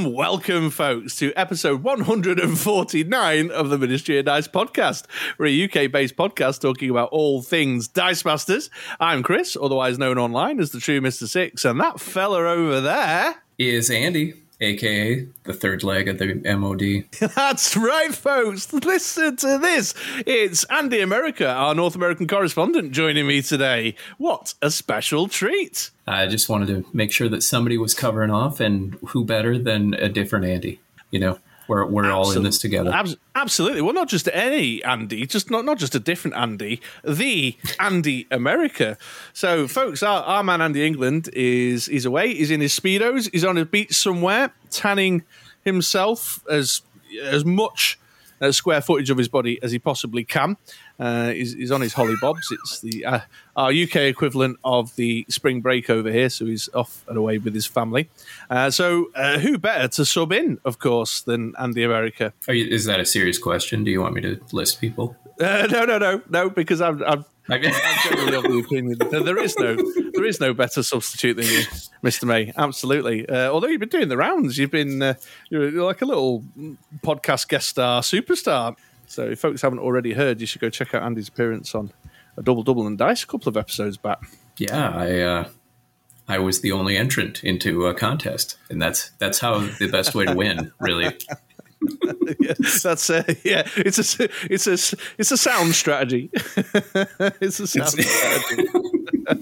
and welcome, folks, to episode 149 of the Ministry of Dice podcast. We're a UK based podcast talking about all things Dice Masters. I'm Chris, otherwise known online as the True Mr. Six, and that fella over there is Andy aka the third leg of the MOD. That's right, folks. Listen to this. It's Andy America, our North American correspondent, joining me today. What a special treat! I just wanted to make sure that somebody was covering off, and who better than a different Andy? You know, we're we're all in this together. Ab- absolutely. Well, not just any Andy, just not not just a different Andy, the Andy America. So, folks, our, our man Andy England is is away. He's in his speedos. He's on a beach somewhere, tanning himself as as much uh, square footage of his body as he possibly can. Uh, he's, he's, on his holly bobs. It's the uh, our UK equivalent of the spring break over here, so he's off and away with his family. Uh, so uh, who better to sub in, of course, than Andy America? You, is that a serious question? Do you want me to list people? Uh, no, no, no, no, because I'm, I'm I'm generally of the opinion that there is no there is no better substitute than you, Mr. May. Absolutely. Uh, although you've been doing the rounds, you've been uh, you're, like a little podcast guest star superstar. So if folks haven't already heard, you should go check out Andy's appearance on a double double and dice a couple of episodes back. Yeah, I uh, I was the only entrant into a contest, and that's that's how the best way to win, really. yeah, that's a, yeah. It's a it's a it's a sound strategy. it's a sound it's, strategy.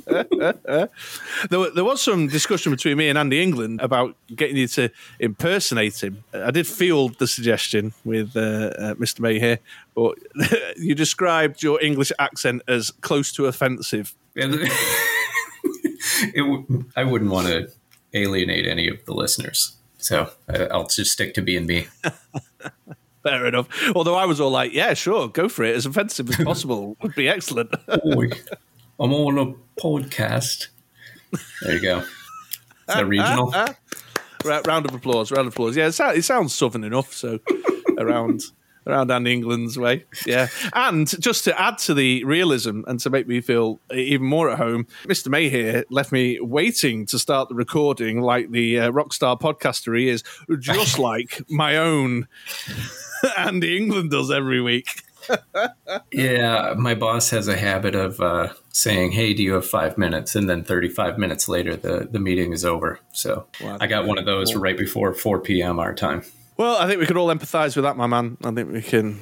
there, there was some discussion between me and Andy England about getting you to impersonate him. I did field the suggestion with uh, uh, Mr. May here, but you described your English accent as close to offensive. it, I wouldn't want to alienate any of the listeners. So uh, I'll just stick to B and B. Fair enough. Although I was all like, yeah, sure, go for it. As offensive as possible would be excellent. Boy, I'm on a podcast. There you go. Is that regional? round of applause. Round of applause. Yeah, it sounds southern enough. So around around Andy England's way. Yeah. And just to add to the realism and to make me feel even more at home, Mr. May here left me waiting to start the recording like the uh, rockstar podcaster he is, just like my own Andy England does every week. yeah, my boss has a habit of uh, saying, "Hey, do you have five minutes?" And then 35 minutes later, the the meeting is over. So wow, I got one of those cool. right before 4 p.m. our time. Well, I think we could all empathise with that, my man. I think we can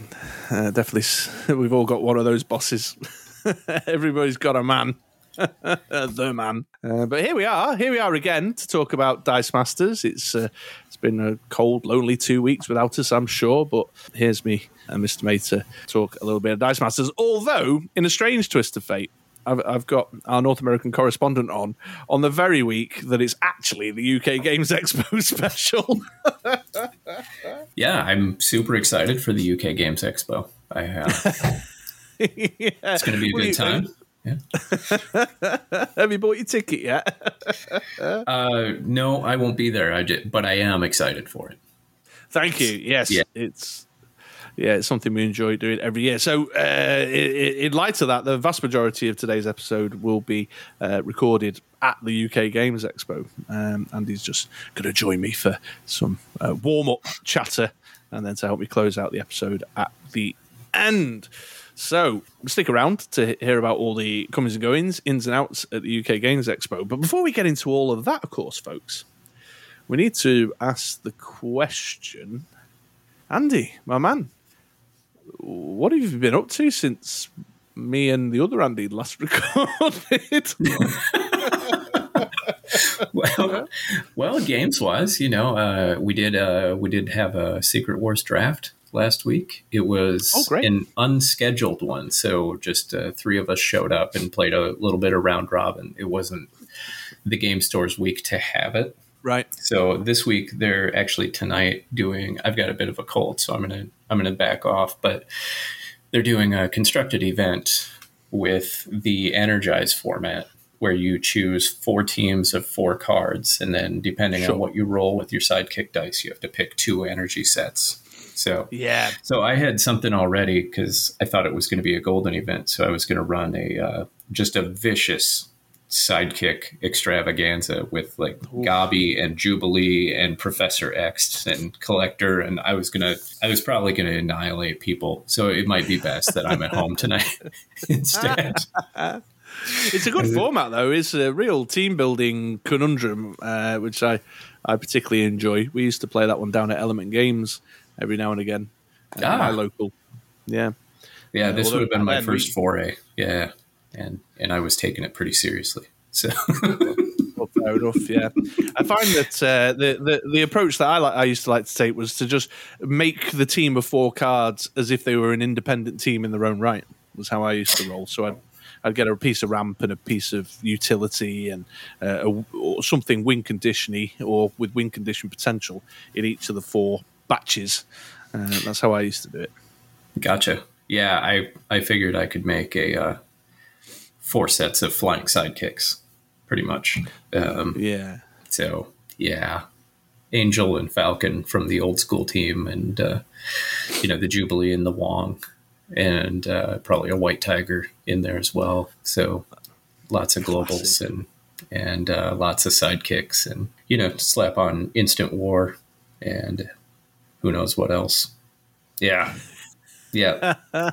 uh, definitely. We've all got one of those bosses. Everybody's got a man, the man. Uh, but here we are. Here we are again to talk about Dice Masters. It's uh, it's been a cold, lonely two weeks without us, I'm sure. But here's me and Mr. May to talk a little bit of Dice Masters. Although, in a strange twist of fate, I've, I've, got our North American correspondent on on the very week that it's actually the UK Games Expo special. yeah, I'm super excited for the UK Games Expo. I uh, yeah. It's going to be a good time. Yeah. Have you bought your ticket yet? uh, no, I won't be there. I just, but I am excited for it. Thank you. Yes, yeah. it's yeah, it's something we enjoy doing every year. So, uh, in, light of that, the vast majority of today's episode will be uh, recorded at the UK Games Expo. Um, Andy's just going to join me for some uh, warm up chatter and then to help me close out the episode at the end. So, stick around to hear about all the comings and goings, ins and outs at the UK Games Expo. But before we get into all of that, of course, folks, we need to ask the question Andy, my man, what have you been up to since me and the other Andy last recorded? well, well, games wise, you know, uh, we did uh, we did have a Secret Wars draft last week. It was oh, an unscheduled one, so just uh, three of us showed up and played a little bit of round robin. It wasn't the game store's week to have it. Right. So this week they're actually tonight doing. I've got a bit of a cold, so I'm gonna I'm gonna back off. But they're doing a constructed event with the Energize format, where you choose four teams of four cards, and then depending sure. on what you roll with your sidekick dice, you have to pick two energy sets. So yeah. So I had something already because I thought it was going to be a golden event, so I was going to run a uh, just a vicious sidekick extravaganza with like Ooh. Gabi and Jubilee and Professor X and Collector, and I was gonna, I was probably gonna annihilate people. So it might be best that I'm at home tonight instead. it's a good format though. It's a real team building conundrum, uh, which I I particularly enjoy. We used to play that one down at Element Games every now and again. Uh, ah. My local, yeah, yeah. Uh, this would have been my first we, foray. Yeah, and and I was taking it pretty seriously. So. well, fair enough. Yeah, I find that uh, the, the the approach that I like, I used to like to take was to just make the team of four cards as if they were an independent team in their own right. Was how I used to roll. So I'd I'd get a piece of ramp and a piece of utility and uh, a, or something win conditiony or with win condition potential in each of the four batches. Uh, that's how I used to do it. Gotcha. Yeah, I I figured I could make a uh, four sets of flying sidekicks, pretty much. Um, yeah. So yeah, Angel and Falcon from the old school team, and uh, you know the Jubilee and the Wong and uh, probably a white tiger in there as well. So lots of globals Classic. and and uh, lots of sidekicks, and you know, slap on instant war, and who knows what else. Yeah, yeah.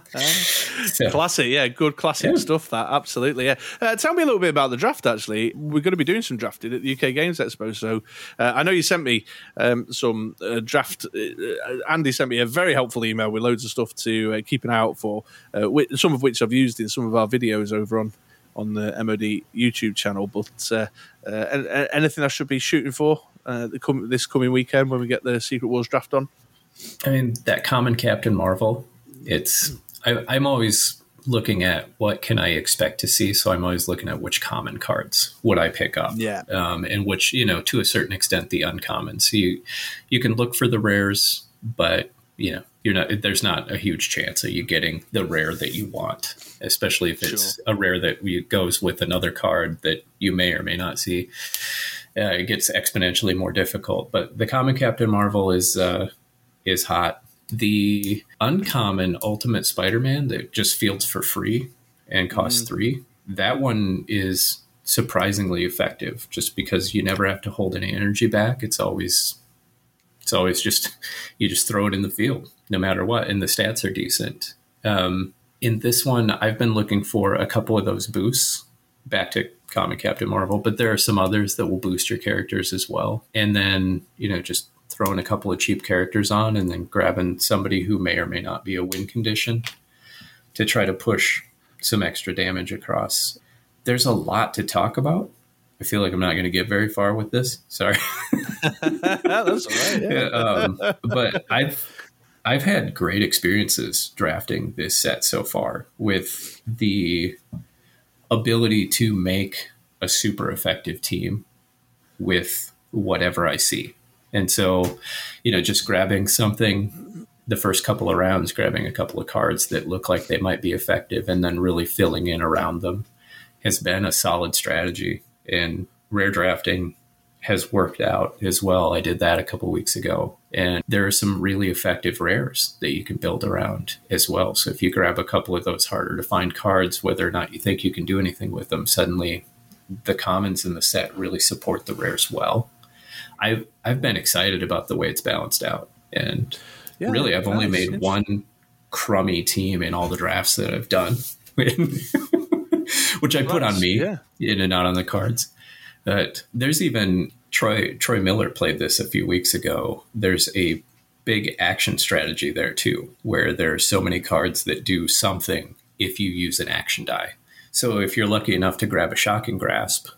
so, classic, yeah, good classic yeah. stuff. That absolutely, yeah. Uh, tell me a little bit about the draft. Actually, we're going to be doing some drafting at the UK Games Expo. So uh, I know you sent me um, some uh, draft. Uh, Andy sent me a very helpful email with loads of stuff to uh, keep an eye out for. Uh, some of which I've used in some of our videos over on on the MOD YouTube channel. But anything I should be shooting for this coming weekend when we get the Secret Wars draft on. I mean, that common Captain Marvel it's I, I'm always looking at what can I expect to see. So I'm always looking at which common cards would I pick up, yeah, um, and which you know to a certain extent the uncommon. So you you can look for the rares, but you know you're not there's not a huge chance of you getting the rare that you want, especially if it's sure. a rare that goes with another card that you may or may not see. Uh, it gets exponentially more difficult. But the common Captain Marvel is uh, is hot the uncommon Ultimate Spider-Man that just fields for free and costs mm. three. That one is surprisingly effective, just because you never have to hold any energy back. It's always it's always just you just throw it in the field no matter what, and the stats are decent. Um, in this one, I've been looking for a couple of those boosts back to Comic Captain Marvel, but there are some others that will boost your characters as well. And then, you know, just throwing a couple of cheap characters on and then grabbing somebody who may or may not be a win condition to try to push some extra damage across. There's a lot to talk about. I feel like I'm not going to get very far with this. Sorry. That's all right. Yeah. um, but I've I've had great experiences drafting this set so far with the ability to make a super effective team with whatever I see. And so, you know, just grabbing something the first couple of rounds, grabbing a couple of cards that look like they might be effective and then really filling in around them has been a solid strategy. And rare drafting has worked out as well. I did that a couple weeks ago. And there are some really effective rares that you can build around as well. So if you grab a couple of those harder to find cards, whether or not you think you can do anything with them, suddenly the commons in the set really support the rares well. I've I've been excited about the way it's balanced out, and yeah, really, I've only made one crummy team in all the drafts that I've done, which I put on me, yeah. in and not on the cards. But there's even Troy Troy Miller played this a few weeks ago. There's a big action strategy there too, where there are so many cards that do something if you use an action die. So if you're lucky enough to grab a shocking grasp,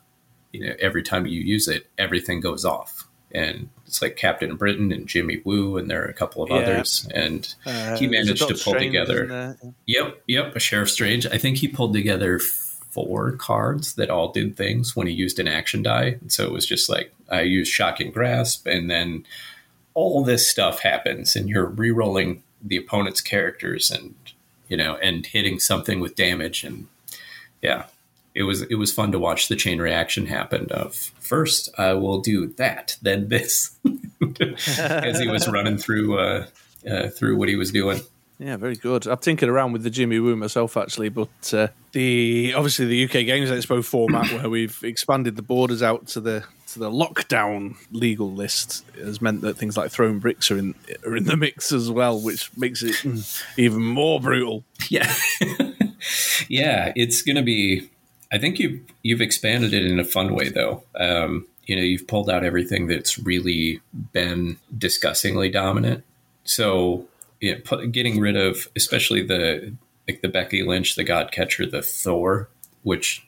you know every time you use it, everything goes off and it's like Captain Britain and Jimmy Woo, and there are a couple of yeah. others. And uh, he managed to pull Strange, together. Yep, yep, a Sheriff Strange. I think he pulled together four cards that all did things when he used an action die. And so it was just like I used Shocking Grasp, and then all this stuff happens, and you're re-rolling the opponent's characters, and you know, and hitting something with damage, and yeah, it was it was fun to watch the chain reaction happen of first I will do that, then this, as he was running through uh, uh, through what he was doing. Yeah, very good. I'm tinkering around with the Jimmy Woo myself, actually, but uh, the obviously the UK Games Expo format, where we've expanded the borders out to the to the lockdown legal list, has meant that things like throwing bricks are in are in the mix as well, which makes it mm, even more brutal. Yeah, yeah, it's going to be. I think you've you've expanded it in a fun way, though. Um, you know, you've pulled out everything that's really been disgustingly dominant. So you know, put, getting rid of especially the like the Becky Lynch, the God Catcher, the Thor, which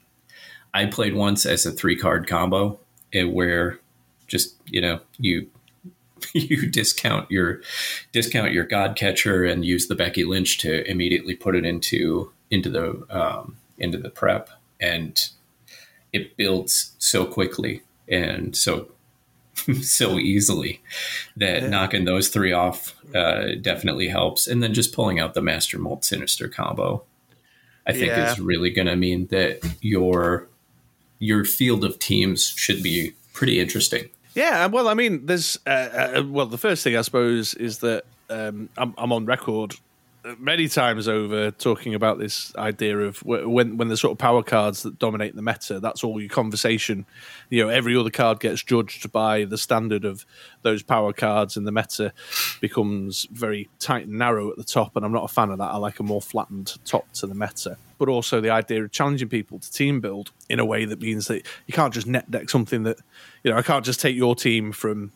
I played once as a three card combo, eh, where just you know you you discount your discount your God Catcher and use the Becky Lynch to immediately put it into into the um, into the prep, and it builds so quickly and so so easily that yeah. knocking those three off uh, definitely helps. And then just pulling out the Master Mold Sinister combo, I think yeah. is really going to mean that your your field of teams should be pretty interesting. Yeah, well, I mean, there's uh, uh, well, the first thing I suppose is that um, I'm, I'm on record many times over talking about this idea of when when the sort of power cards that dominate the meta, that's all your conversation. You know, every other card gets judged by the standard of those power cards, and the meta becomes very tight and narrow at the top. And I'm not a fan of that. I like a more flattened top to the meta. But also the idea of challenging people to team build in a way that means that you can't just net deck something that you know. I can't just take your team from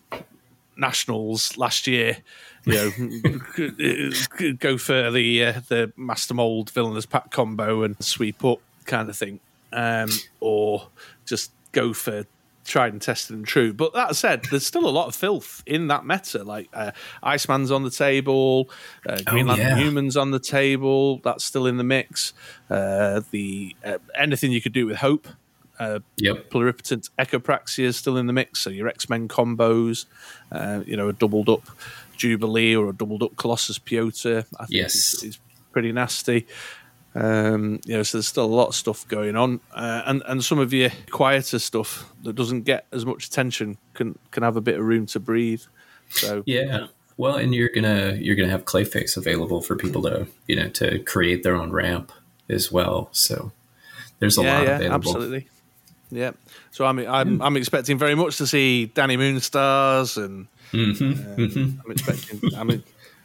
nationals last year you know, go for the uh, the master mold villainous pack combo and sweep up kind of thing, um, or just go for tried and tested and true. But that said, there's still a lot of filth in that meta. Like uh, Iceman's on the table, uh, Green oh, yeah. Humans on the table. That's still in the mix. Uh, the uh, anything you could do with Hope. Uh, yep. Pluripotent Echopraxia is still in the mix. So your X Men combos, uh, you know, a doubled up Jubilee or a doubled up Colossus Piotr. I think yes. is, is pretty nasty. Um, you know, so there's still a lot of stuff going on, uh, and and some of your quieter stuff that doesn't get as much attention can can have a bit of room to breathe. So yeah, well, and you're gonna you're gonna have Clayface available for people to you know to create their own ramp as well. So there's a yeah, lot yeah, available. Absolutely. Yeah. So I'm I'm I'm expecting very much to see Dani Moonstars and Mm-hmm. Uh, mm-hmm. I'm expecting. I mean,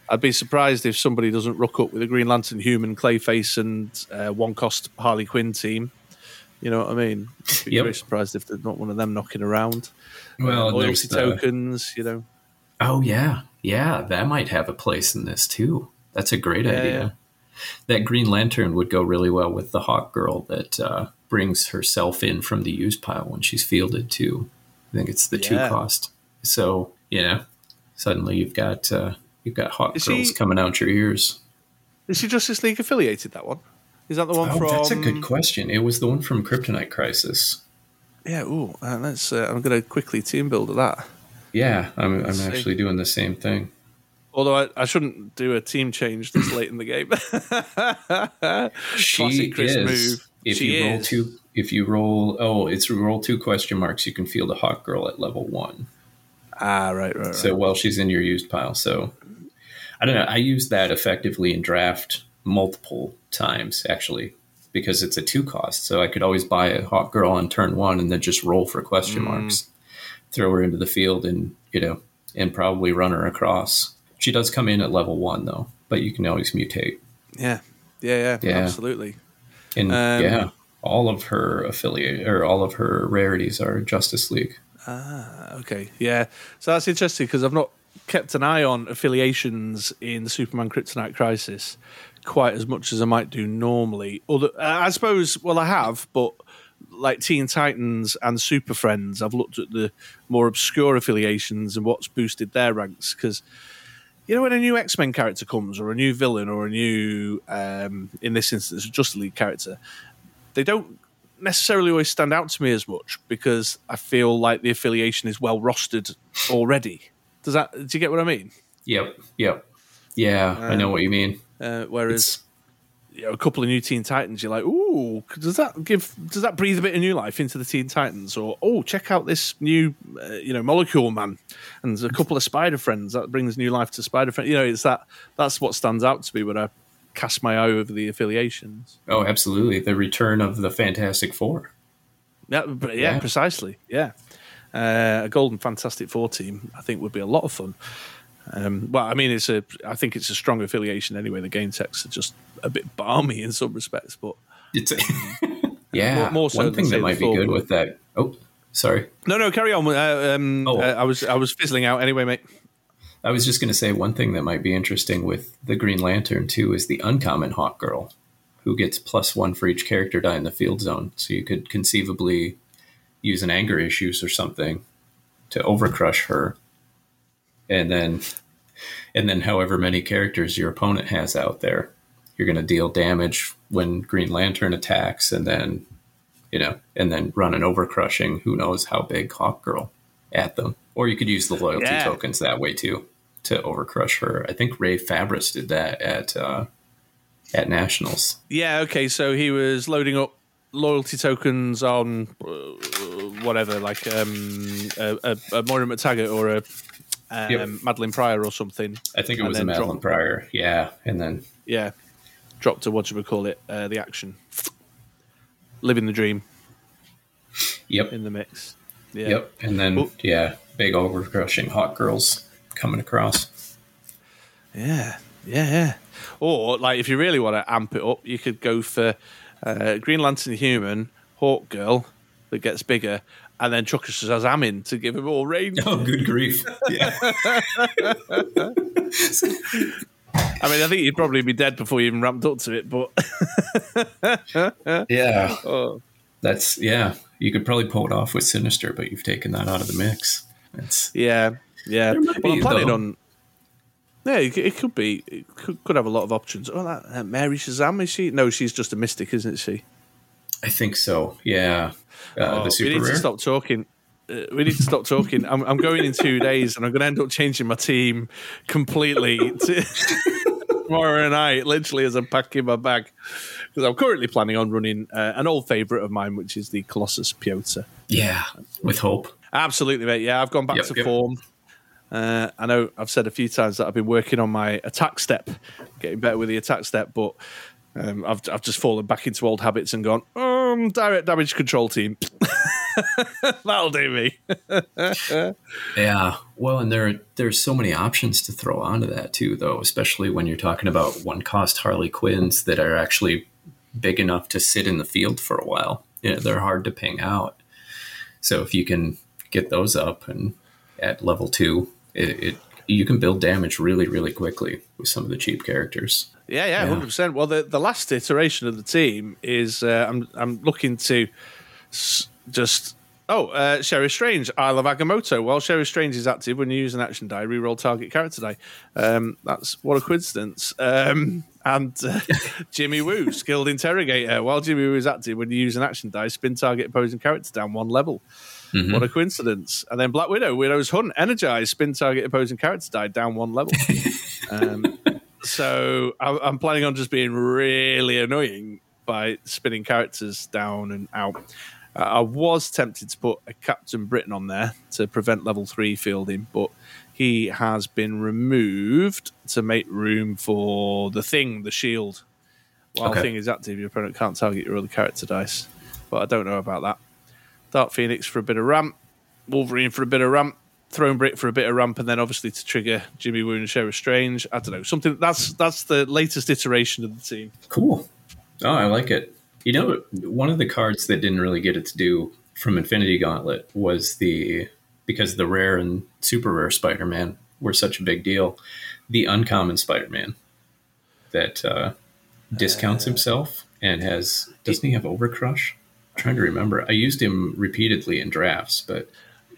I'd be surprised if somebody doesn't rock up with a Green Lantern human, Clayface, and uh, one cost Harley Quinn team. You know what I mean? I'd be yep. very surprised if there's not one of them knocking around. Well, uh, loyalty the... tokens, you know. Oh yeah, yeah, that might have a place in this too. That's a great yeah, idea. That Green Lantern would go really well with the Hawk Girl that uh, brings herself in from the use pile when she's fielded too. I think it's the yeah. two cost. So you know, suddenly you've got uh, you've got hot is girls coming out your ears. Is she Justice League affiliated? That one is that the one oh, from? That's a good question. It was the one from Kryptonite Crisis. Yeah. Ooh, uh, let's. Uh, I'm going to quickly team build that. Yeah, I'm. I'm actually doing the same thing. Although I, I, shouldn't do a team change this late in the game. she Chris is. Move. If she you roll two, if you roll, oh, it's roll two question marks. You can field a Hawk Girl at level one. Ah, right, right, right. So while she's in your used pile. So I don't know. I use that effectively in draft multiple times actually because it's a two cost. So I could always buy a Hawk Girl on turn one and then just roll for question mm. marks, throw her into the field, and you know, and probably run her across. She does come in at level one though, but you can always mutate. Yeah, yeah, yeah, yeah. absolutely. And um, yeah, all of her affiliate or all of her rarities are Justice League. Ah, okay, yeah. So that's interesting because I've not kept an eye on affiliations in the Superman Kryptonite Crisis quite as much as I might do normally. Although I suppose, well, I have, but like Teen Titans and Super Friends, I've looked at the more obscure affiliations and what's boosted their ranks because. You know, when a new X Men character comes, or a new villain, or a new, um, in this instance, a Justice League character, they don't necessarily always stand out to me as much because I feel like the affiliation is well rostered already. Does that? Do you get what I mean? Yep. Yep. Yeah, um, I know what you mean. Uh, whereas, you know, a couple of new Teen Titans, you're like, ooh, does that give does that breathe a bit of new life into the Teen Titans? Or oh, check out this new, uh, you know, Molecule Man, and there's a couple of Spider Friends that brings new life to Spider Friends. You know, it's that that's what stands out to me when I cast my eye over the affiliations. Oh, absolutely, the return of the Fantastic Four. Yeah, but yeah, yeah. precisely. Yeah, uh, a Golden Fantastic Four team, I think, would be a lot of fun. Um, well, I mean, it's a. I think it's a strong affiliation anyway. The game techs are just a bit balmy in some respects, but it's a, yeah. More, more so One thing that might be good with that. Oh, sorry. No, no, carry on. Uh, um, oh. Uh, I was I was fizzling out anyway, mate. I was just going to say one thing that might be interesting with the Green Lantern too is the uncommon Hawk Girl, who gets plus one for each character die in the field zone. So you could conceivably use an anger issues or something to overcrush her and then and then however many characters your opponent has out there you're going to deal damage when green lantern attacks and then you know and then run an overcrushing who knows how big hawk girl at them. Or you could use the loyalty yeah. tokens that way too to overcrush her. I think ray fabris did that at uh at nationals. Yeah okay so he was loading up loyalty tokens on uh, whatever like um a, a, a Moira MacTaggert or a um, yep. Madelyne Pryor or something. I think it was Madeline Madelyne Pryor. Yeah, and then yeah, dropped to what you would call it, uh, the action, living the dream. Yep, in the mix. Yeah. Yep, and then yeah, big overcrushing Hawk Girls coming across. Yeah, yeah, yeah. Or like if you really want to amp it up, you could go for uh, Green Lantern Human, Hawk Girl that gets bigger, and then chuck a Shazam in to give him more range. Oh, good grief! Yeah. I mean, I think you'd probably be dead before you even ramped up to it, but yeah, oh. that's yeah. You could probably pull it off with Sinister, but you've taken that out of the mix. It's yeah, yeah. Well, I'm planning though. on. Yeah, it could be. It could, could have a lot of options. Oh, that uh, Mary Shazam is she? No, she's just a mystic, isn't she? I think so. Yeah, uh, oh, we need rare. to stop talking. Uh, we need to stop talking. I'm, I'm, going in two days, and I'm going to end up changing my team completely to, tomorrow night, literally as I'm packing my bag, because I'm currently planning on running uh, an old favourite of mine, which is the Colossus Piotr. Yeah, with hope. Absolutely, mate. Yeah, I've gone back yep, to yep. form. Uh, I know I've said a few times that I've been working on my attack step, getting better with the attack step, but um, I've I've just fallen back into old habits and gone um, direct damage control team. That'll do me. yeah, well, and there there's so many options to throw onto that too, though. Especially when you're talking about one cost Harley Quinns that are actually big enough to sit in the field for a while. You know, they're hard to ping out. So if you can get those up and at level two, it, it you can build damage really, really quickly with some of the cheap characters. Yeah, yeah, hundred yeah. percent. Well, the, the last iteration of the team is uh, I'm I'm looking to s- just oh uh, Sheriff Strange, Isle of Agamotto. While Sheriff Strange is active, when you use an action die, reroll target character die. Um, that's what a coincidence. Um, and uh, Jimmy Woo, skilled interrogator. While Jimmy Woo is active, when you use an action die, spin target opposing character down one level. Mm-hmm. What a coincidence. And then Black Widow, Widow's Hunt, energized, spin target opposing character die down one level. um, so I, am planning on just being really annoying by spinning characters down and out. Uh, I was tempted to put a Captain Britain on there to prevent level three fielding, but he has been removed to make room for the thing, the shield. While okay. the thing is active, your opponent can't target your other character dice. But I don't know about that. Dark Phoenix for a bit of ramp, Wolverine for a bit of ramp, Throne Brick for a bit of ramp, and then obviously to trigger Jimmy Woo and Sheriff Strange. I don't know something. That's that's the latest iteration of the team. Cool. Oh, I like it. You know, one of the cards that didn't really get its due from Infinity Gauntlet was the because the rare and super rare Spider Man were such a big deal. The uncommon Spider Man that uh, discounts uh, himself and has doesn't he have Overcrush? trying to remember. I used him repeatedly in drafts, but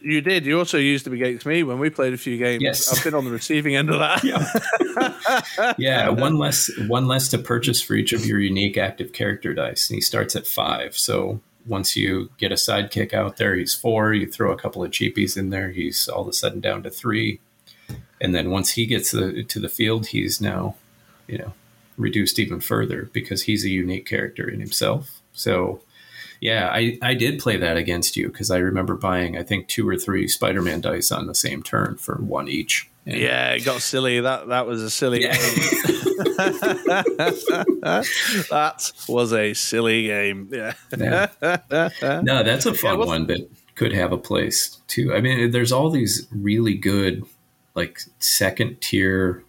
you did. You also used him against me when we played a few games. Yes. I've been on the receiving end of that. yeah. yeah, one less one less to purchase for each of your unique active character dice, and he starts at five. So once you get a sidekick out there, he's four. You throw a couple of cheapies in there, he's all of a sudden down to three. And then once he gets the, to the field, he's now, you know, reduced even further because he's a unique character in himself. So, yeah, I, I did play that against you because I remember buying, I think, two or three Spider Man dice on the same turn for one each. And yeah, it got silly. That that was a silly yeah. game. that was a silly game. Yeah. yeah. No, that's a fun yeah, one that could have a place too. I mean, there's all these really good, like second tier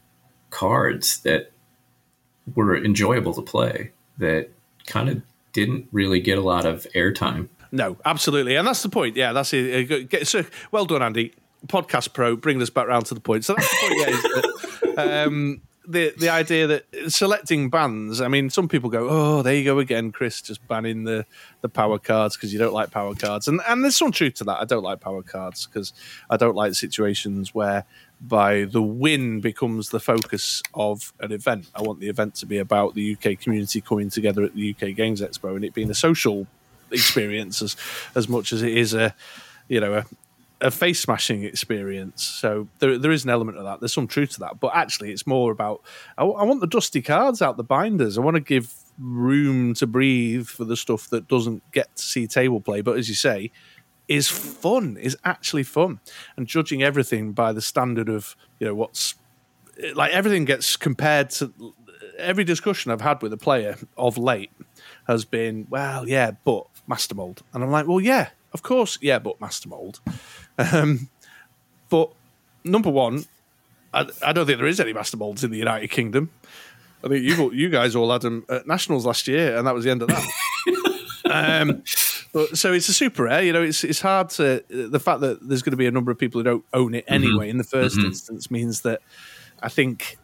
cards that were enjoyable to play that kind of didn't really get a lot of airtime. No, absolutely, and that's the point. Yeah, that's it. So well done, Andy. Podcast Pro, bring us back round to the point. So that's the point. Yeah, that, um, the the idea that selecting bans. I mean, some people go, "Oh, there you go again, Chris, just banning the the power cards because you don't like power cards." And and there's some truth to that. I don't like power cards because I don't like situations where by the win becomes the focus of an event. I want the event to be about the UK community coming together at the UK Games Expo and it being a social experience as as much as it is a you know a, a face smashing experience. So there there is an element of that. There's some truth to that, but actually it's more about I, I want the dusty cards out the binders. I want to give room to breathe for the stuff that doesn't get to see table play. But as you say, is fun, is actually fun. And judging everything by the standard of, you know, what's like everything gets compared to every discussion I've had with a player of late has been, well, yeah, but master mold. And I'm like, well, yeah, of course, yeah, but master mold. Um, but number one, I, I, don't think there is any master molds in the United Kingdom. I think you you guys all had them at nationals last year, and that was the end of that. um, but so it's a super rare. You know, it's it's hard to the fact that there's going to be a number of people who don't own it mm-hmm. anyway. Mm-hmm. In the 1st mm-hmm. instance, means that I think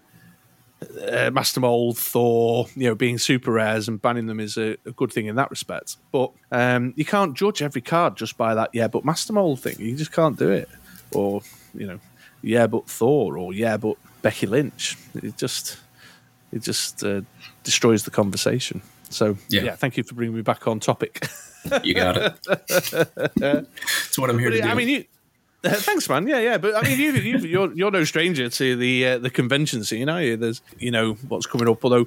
uh, Master Mold, Thor, you know, being super rares and banning them is a, a good thing in that respect. But um, you can't judge every card just by that. Yeah, but Master Mold thing, you just can't do it. Or you know, yeah, but Thor, or yeah, but Becky Lynch. It just it just uh, destroys the conversation. So yeah. yeah, thank you for bringing me back on topic. you got it. That's what I'm here but, to do. I mean, you, uh, thanks, man. Yeah, yeah. But I mean, you, you, are you're, you're no stranger to the uh, the convention scene, are you? There's you know what's coming up. Although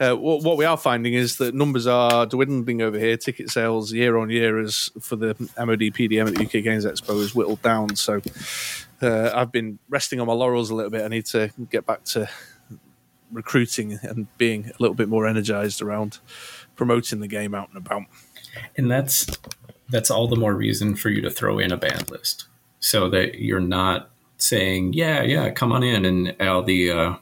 uh, what, what, we are finding is that numbers are dwindling over here. Ticket sales year on year as for the MOD PDM at the UK Games Expo is whittled down. So uh, I've been resting on my laurels a little bit. I need to get back to recruiting and being a little bit more energized around promoting the game out and about. And that's that's all the more reason for you to throw in a band list so that you're not saying, "Yeah, yeah, come on in," and all the uh,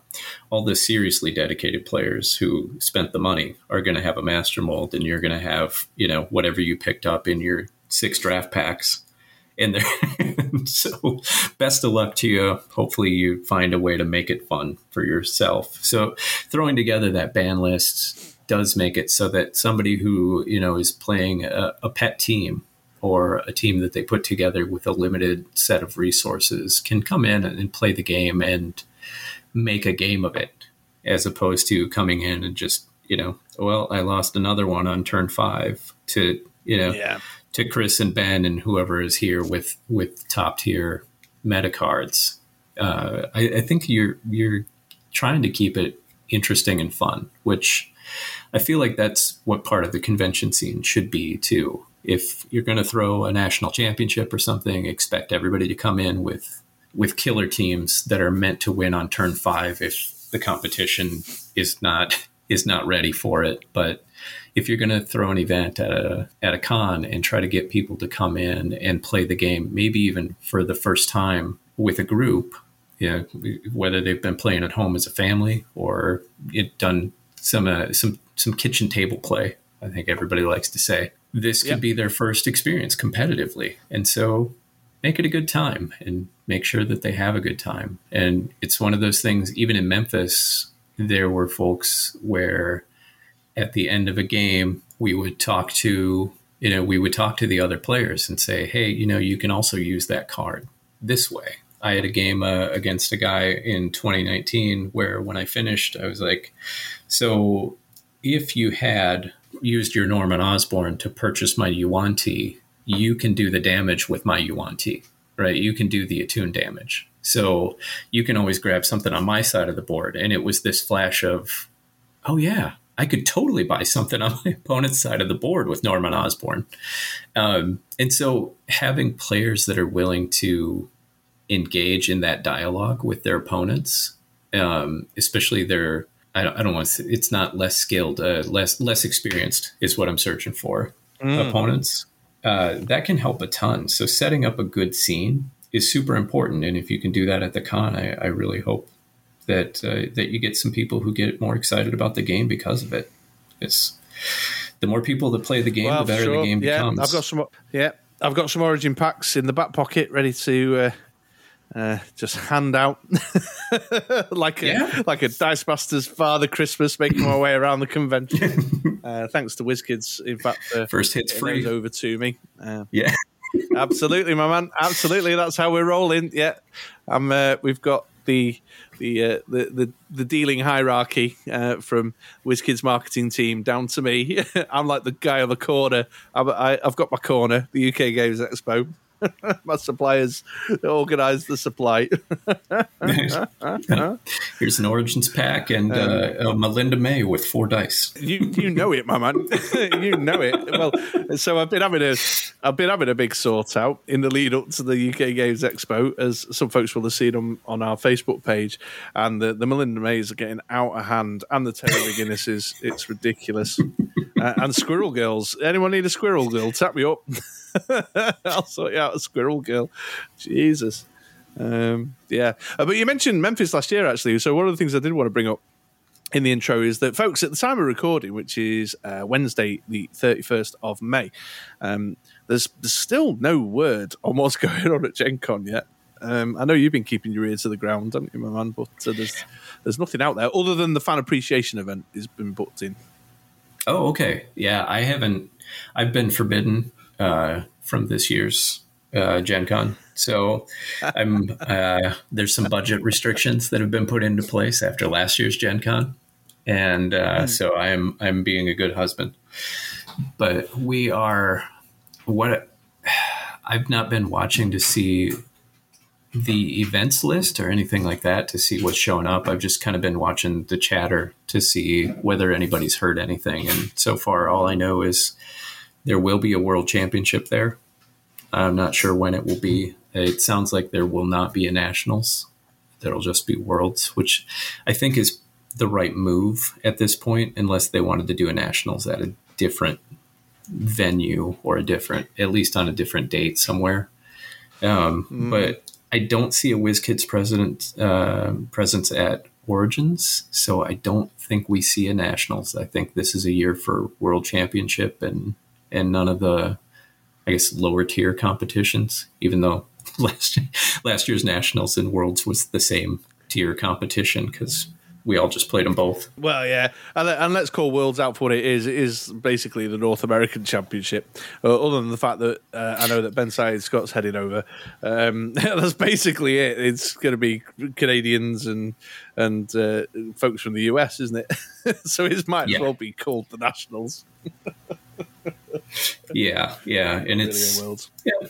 all the seriously dedicated players who spent the money are going to have a master mold, and you're going to have you know whatever you picked up in your six draft packs in there. so, best of luck to you. Hopefully, you find a way to make it fun for yourself. So, throwing together that ban list does make it so that somebody who you know is playing a, a pet team or a team that they put together with a limited set of resources can come in and play the game and make a game of it as opposed to coming in and just you know well i lost another one on turn five to you know yeah. to chris and ben and whoever is here with with top tier meta cards uh, I, I think you're you're trying to keep it interesting and fun which I feel like that's what part of the convention scene should be too. If you're going to throw a national championship or something, expect everybody to come in with with killer teams that are meant to win on turn 5 if the competition is not is not ready for it. But if you're going to throw an event at a at a con and try to get people to come in and play the game, maybe even for the first time with a group, you know, whether they've been playing at home as a family or it done some uh, some some kitchen table play. I think everybody likes to say this could yep. be their first experience competitively, and so make it a good time and make sure that they have a good time. And it's one of those things. Even in Memphis, there were folks where at the end of a game we would talk to you know we would talk to the other players and say hey you know you can also use that card this way i had a game uh, against a guy in 2019 where when i finished i was like so if you had used your Norman Osborn to purchase my Yuan-Ti, you can do the damage with my Yuan-Ti, right? You can do the attune damage. So you can always grab something on my side of the board. And it was this flash of oh yeah, I could totally buy something on my opponent's side of the board with Norman Osborn. Um, and so having players that are willing to engage in that dialogue with their opponents, um, especially their I don't, I don't want to. Say, it's not less skilled, uh, less less experienced is what I'm searching for. Mm. Opponents uh, that can help a ton. So setting up a good scene is super important, and if you can do that at the con, I, I really hope that uh, that you get some people who get more excited about the game because of it. It's the more people that play the game, well, the better sure. the game yeah, becomes. I've got some. Yeah, I've got some Origin packs in the back pocket ready to. Uh, just hand out like a yeah. like a Dice Masters Father Christmas, making my way around the convention. uh, thanks to WizKids, in fact, uh, first hits free over to me. Uh, yeah, absolutely, my man. Absolutely, that's how we're rolling. Yeah, I'm. Uh, we've got the the uh, the, the, the dealing hierarchy uh, from WizKids marketing team down to me. I'm like the guy on the corner. I've, I, have got my corner, the UK Games Expo. my suppliers organise the supply. Here's an Origins pack and uh, um, Melinda May with four dice. You you know it, my man. you know it. Well, so I've been having a I've been having a big sort out in the lead up to the UK Games Expo, as some folks will have seen on, on our Facebook page, and the, the Melinda Mays are getting out of hand, and the Taylor McGinnis is it's ridiculous. Uh, and Squirrel Girls. Anyone need a Squirrel Girl? Tap me up. I'll sort you out a Squirrel Girl. Jesus. Um, yeah. Uh, but you mentioned Memphis last year, actually. So one of the things I did want to bring up in the intro is that, folks, at the time of recording, which is uh, Wednesday, the 31st of May, um, there's, there's still no word on what's going on at Gen Con yet. Um, I know you've been keeping your ear to the ground, haven't you, my man? But uh, there's there's nothing out there other than the fan appreciation event has been booked in. Oh, okay. Yeah, I haven't. I've been forbidden uh, from this year's uh, Gen Con. So I'm uh, there's some budget restrictions that have been put into place after last year's Gen Con, and uh, mm. so I'm I'm being a good husband. But we are what I've not been watching to see the events list or anything like that to see what's showing up. I've just kind of been watching the chatter to see whether anybody's heard anything. And so far, all I know is there will be a world championship there. I'm not sure when it will be. It sounds like there will not be a nationals. There'll just be worlds, which I think is the right move at this point, unless they wanted to do a nationals at a different venue or a different, at least on a different date somewhere. Um, mm. But I don't see a WizKids president uh, presence at Origins, so I don't think we see a nationals. I think this is a year for World Championship and and none of the, I guess, lower tier competitions. Even though last last year's nationals and worlds was the same tier competition because we all just played them both. Well, yeah, and, and, let's call Worlds out for what it is. It is basically the North American Championship. Uh, other than the fact that uh, I know that Ben Side Scott's heading over, um, that's basically it. It's going to be Canadians and and uh, folks from the US, isn't it? so it might yeah. as well be called the Nationals. yeah, yeah, and it's yeah,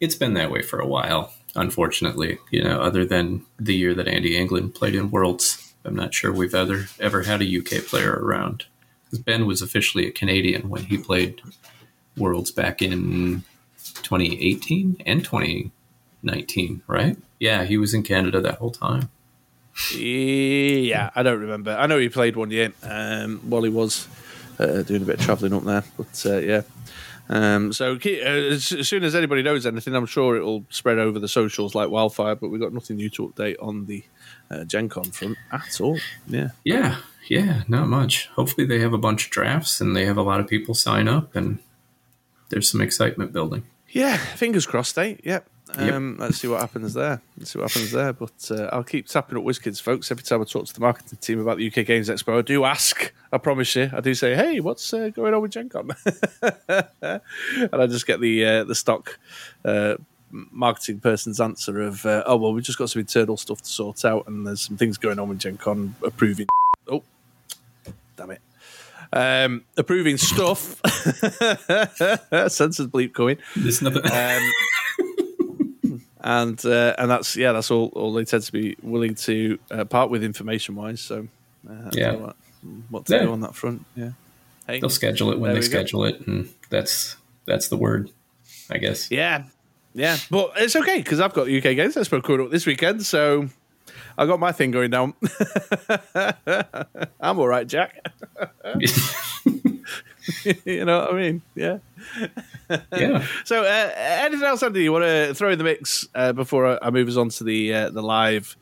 it's been that way for a while. Unfortunately, you know, other than the year that Andy England played in Worlds, I'm not sure we've ever ever had a UK player around. Because Ben was officially a Canadian when he played Worlds back in 2018 and 2019, right? Yeah, he was in Canada that whole time. Yeah, I don't remember. I know he played one year um, while he was uh, doing a bit of travelling up there. But uh, yeah. Um, so uh, as soon as anybody knows anything, I'm sure it'll spread over the socials like wildfire. But we've got nothing new to update on the uh, Gen Con front at all. Yeah, yeah, yeah, not much. Hopefully, they have a bunch of drafts and they have a lot of people sign up, and there's some excitement building. Yeah, fingers crossed, eh? Yep. Um, yep. Let's see what happens there. Let's see what happens there. But uh, I'll keep tapping up WizKids, folks. Every time I talk to the marketing team about the UK Games Expo, I do ask. I promise you, I do say, "Hey, what's uh, going on with Gen Con?" and I just get the uh, the stock uh, marketing person's answer of, uh, "Oh well, we've just got some internal stuff to sort out, and there's some things going on with Gen Con approving." Oh, damn it. Um, approving stuff. Censored bleep coming. There's nothing. Um, and uh, and that's yeah, that's all. All they tend to be willing to uh, part with information wise. So uh, yeah, what to yeah. do on that front. Yeah, hey, they'll schedule it when they schedule go. it, and that's that's the word, I guess. Yeah, yeah, but it's okay because I've got UK Games Expo coming up this weekend, so I got my thing going down. I'm all right, Jack. you know what I mean? Yeah. yeah. So, uh, anything else, Andy? You want to throw in the mix uh, before I move us on to the uh, the live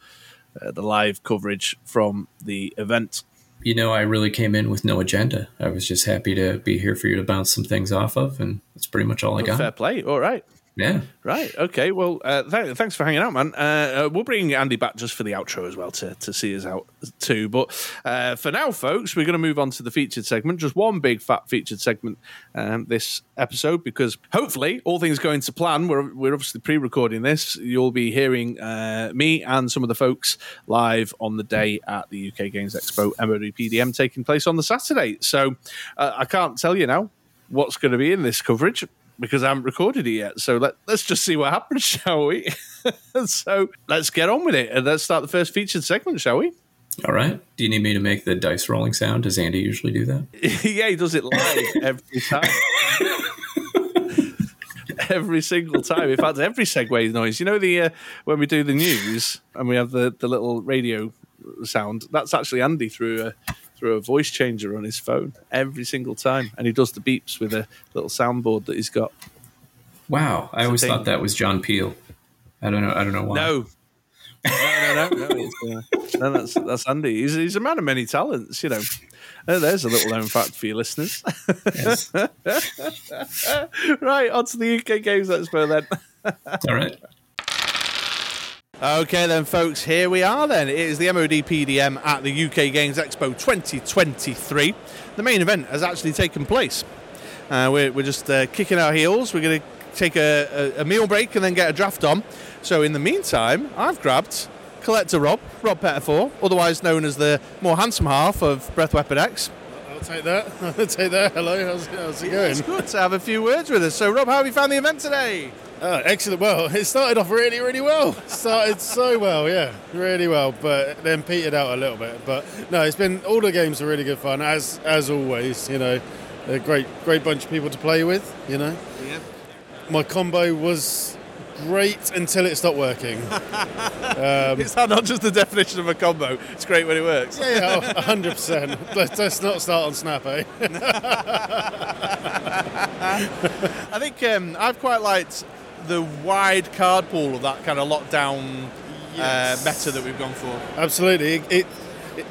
uh, the live coverage from the event? You know, I really came in with no agenda. I was just happy to be here for you to bounce some things off of, and that's pretty much all I got. Fair play. All right. Yeah. Right. Okay. Well, uh, th- thanks for hanging out, man. Uh, uh, we'll bring Andy back just for the outro as well to, to see us out too. But uh, for now, folks, we're going to move on to the featured segment. Just one big fat featured segment um, this episode because hopefully all things going to plan. We're, we're obviously pre recording this. You'll be hearing uh, me and some of the folks live on the day at the UK Games Expo MOD PDM taking place on the Saturday. So uh, I can't tell you now what's going to be in this coverage because I haven't recorded it yet. So let, let's just see what happens, shall we? so let's get on with it and let's start the first featured segment, shall we? All right. Do you need me to make the dice rolling sound? Does Andy usually do that? yeah, he does it live every time. every single time. In fact, every segue noise. You know the uh, when we do the news and we have the, the little radio sound. That's actually Andy through a through a voice changer on his phone every single time, and he does the beeps with a little soundboard that he's got. Wow, I always thought that was John Peel. I don't know. I don't know why. No, no, no, no. no, uh, no that's that's Andy. He's he's a man of many talents. You know. Uh, there's a little known fact for your listeners. right, on to the UK Games Expo then. All right. Okay, then, folks, here we are. Then it is the MOD PDM at the UK Games Expo 2023. The main event has actually taken place. Uh, we're, we're just uh, kicking our heels. We're going to take a, a, a, meal break and then get a draft on. So, in the meantime, I've grabbed collector Rob, Rob Pettifor, otherwise known as the more handsome half of Breath Weapon X. Take that. Take that. Hello, how's, how's it going? It's good to have a few words with us. So, Rob, how have you found the event today? Oh, excellent. Well, it started off really, really well. Started so well, yeah, really well, but then petered out a little bit. But no, it's been all the games are really good fun as as always. You know, a great great bunch of people to play with. You know, yeah. My combo was great until it stopped working. um, Is that not just the definition of a combo? It's great when it works. Yeah, yeah, hundred percent. Let's not start on Snap, eh? I think um, I've quite liked the wide card pool of that kind of lockdown uh, yes. uh, meta that we've gone for. Absolutely. It, it, it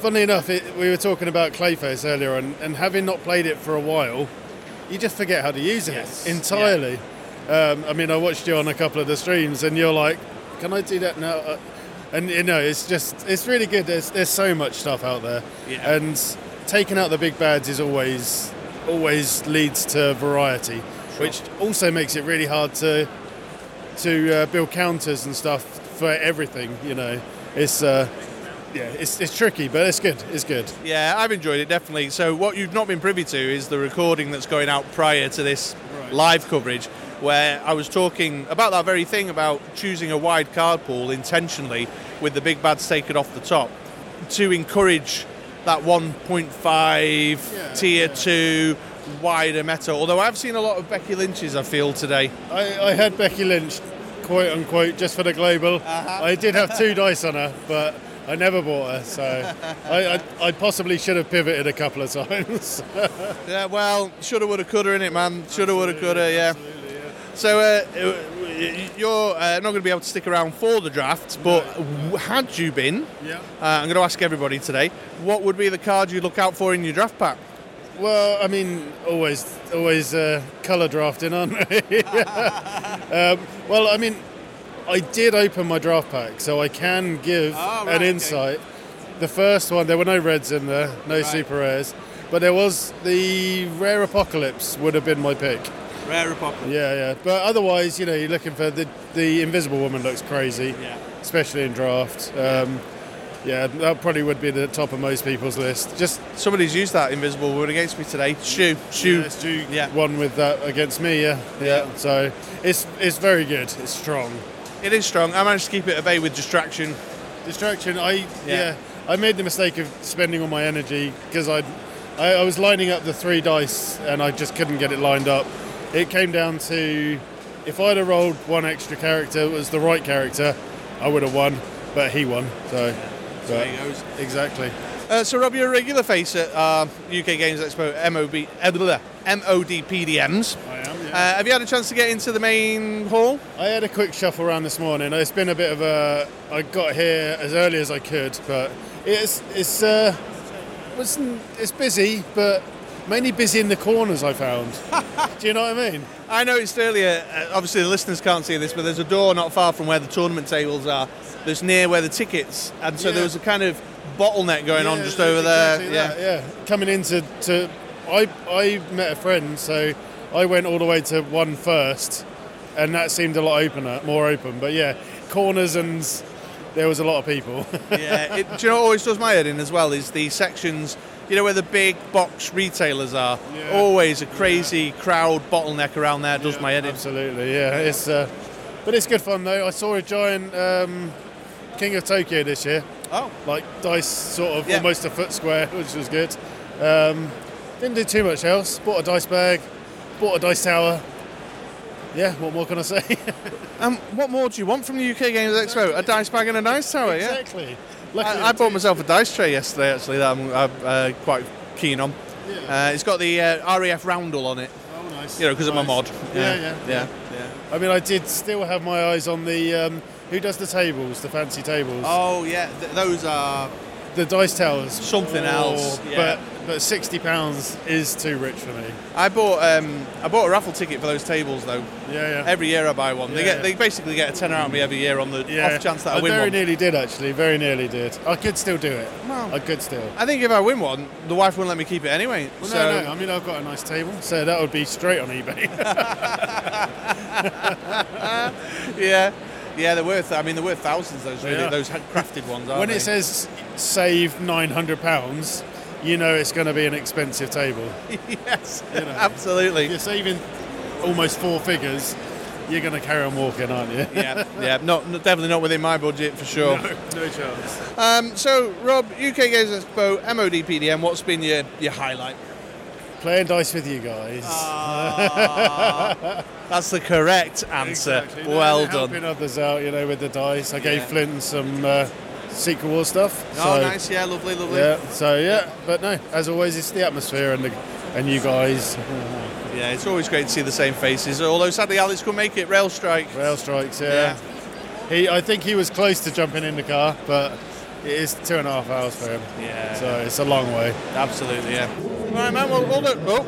funnily enough, it, we were talking about Clayface earlier, and, and, having not played it for a while, you just forget how to use it yes. entirely. Yeah. Um, I mean, I watched you on a couple of the streams, and you're like, "Can I do that now?" Uh, and you know, it's just it's really good. There's there's so much stuff out there, yeah. and taking out the big bads is always always leads to variety which also makes it really hard to to uh, build counters and stuff for everything. You know, it's. Uh, yeah, it's, it's tricky, but it's good. It's good. Yeah, I've enjoyed it definitely. So what you've not been privy to is the recording that's going out prior to this right. live coverage, where I was talking about that very thing about choosing a wide card pool intentionally with the big bads taken off the top to encourage that 1.5 yeah, tier yeah. two wider meta. Although I've seen a lot of Becky Lynch's, I feel today. I, I had Becky Lynch, quote unquote, just for the global. Uh-huh. I did have two dice on her, but I never bought her, so I, I, I, possibly should have pivoted a couple of times. yeah, well, shoulda, woulda, coulda in it, man. Shoulda, woulda, coulda, yeah. yeah. So uh, you're uh, not going to be able to stick around for the draft, but had you been, yeah. Uh, I'm going to ask everybody today, what would be the card you look out for in your draft pack? Well, I mean, always, always uh, colour drafting, aren't we? um, well, I mean, I did open my draft pack, so I can give oh, right, an insight. Okay. The first one, there were no reds in there, no right. super rares, but there was the rare apocalypse would have been my pick. Rare apocalypse. Yeah, yeah. But otherwise, you know, you're looking for the the invisible woman looks crazy, yeah. especially in draft. Um, yeah, that probably would be the top of most people's list. Just somebody's used that invisible wood against me today. Stu, Stu, yeah, Stu yeah. one with that against me. Yeah, yeah. So it's it's very good. It's strong. It is strong. I managed to keep it at bay with distraction. Distraction. I yeah. yeah. I made the mistake of spending all my energy because I, I was lining up the three dice and I just couldn't get it lined up. It came down to if I'd have rolled one extra character, it was the right character, I would have won, but he won. So, but, he goes. exactly. Uh, so, Rob, you're a regular face at uh, UK Games Expo MOB, uh, blah, MOD PDMs. I am. Yeah. Uh, have you had a chance to get into the main hall? I had a quick shuffle around this morning. It's been a bit of a. I got here as early as I could, but it's it's uh, was it's busy, but mainly busy in the corners. I found. Do you know what I mean? I noticed earlier, uh, obviously the listeners can't see this, but there's a door not far from where the tournament tables are. that's near where the tickets, and so Yeah. there was a kind of bottleneck going on just over there. exactly Yeah. that, yeah. Coming into to, I I met a friend, so I went all the way to one first, and that seemed a lot opener, more open. But yeah, corners and there was a lot of people. yeah. It, do you know what always does my head in as well is the sections, you know, where the big box retailers are. Yeah. Always a crazy crowd bottleneck around there does my head in. Absolutely, yeah. It's uh, but it's good fun though. I saw a giant um, King of Tokyo this year, Oh, like dice, sort of Yeah. almost a foot square, which was good. Um, didn't do too much else. Bought a dice bag, bought a dice tower. Yeah, what more can I say? um, what more do you want from the UK Games Expo? A dice bag and a dice tower, yeah. exactly. I, I bought myself a dice tray yesterday, actually, that I'm, I'm uh, quite keen on. Yeah. Uh, it's got the uh, RAF roundel on it, Oh, nice. you know, because of my Nice. mod. Yeah, yeah, yeah, yeah. I mean, I did still have my eyes on the um, who does the tables, the fancy tables, Oh yeah, th- those are the dice towers. something else, yeah. But but sixty pounds is too rich for me. I bought um, I bought a raffle ticket for those tables though. Yeah, yeah. Every year I buy one. they get yeah. they basically get a tenner out of me every year on the yeah. off chance that I, I win very one. nearly did actually. Very nearly did. I could still do it. Well- I could still. I think if I win one, the wife wouldn't let me keep it anyway. Well, so no, no. I mean, I've got a nice table, so that would be straight on eBay. yeah, yeah, they're worth. I mean, they're worth thousands. Those really, Yeah. those crafted ones. Aren't when they? it says save nine hundred pounds, you know it's going to be an expensive table. yes, You know. absolutely. You're saving almost four figures, you're going to carry on walking, aren't you? yeah, yeah, not not- definitely not within my budget for sure. no chance. Um, so, Rob, UK Games Expo, MOD PDM. What's been your your highlight? Playing dice with you guys. That's the correct answer. Exactly. Well they're done. Helping others out, you know, with the dice. I gave Yeah. Flint some uh, Secret War stuff. Oh, so, nice. Yeah, lovely, lovely. Yeah. So yeah, but no, as always, it's the atmosphere and the and you guys. Yeah, it's always great to see the same faces. Although sadly, Alex couldn't make it. Rail strike. Rail strikes. Yeah. He, I think he was close to jumping in the car, but it is two and a half hours for him. Yeah. So it's a long way. Absolutely, yeah. All right, man. Well, hold it. Oh,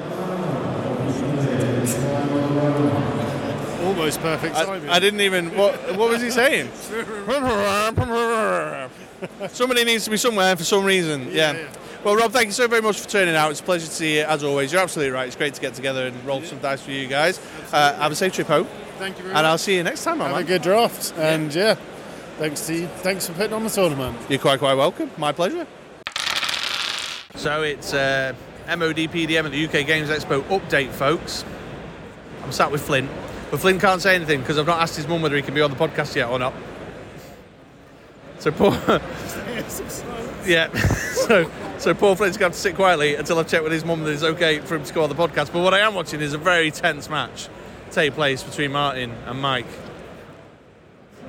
Almost perfect I, timing. I didn't even. What, what was he saying? Somebody needs to be somewhere for some reason. Yeah. Yeah, yeah. Well, Rob, thank you so very much for turning out. It's a pleasure to see you as always. You're absolutely right. It's great to get together and roll some dice for you guys. Uh, have a safe trip home, Thank you very much. and much. I'll see you next time, my Have a good draft. And yeah, thanks to you. Thanks for putting on the tournament. You're quite, quite welcome. My pleasure. So it's uh, MOD PDM at the UK Games Expo update, folks. I'm sat with Flint, but Flint can't say anything because I've not asked his mum whether he can be on the podcast yet or not. So poor, yeah. so so poor Flint's going to have to sit quietly until I've checked with his mum that it's okay for him to go on the podcast. But what I am watching is a very tense match take place between Martin and Mike.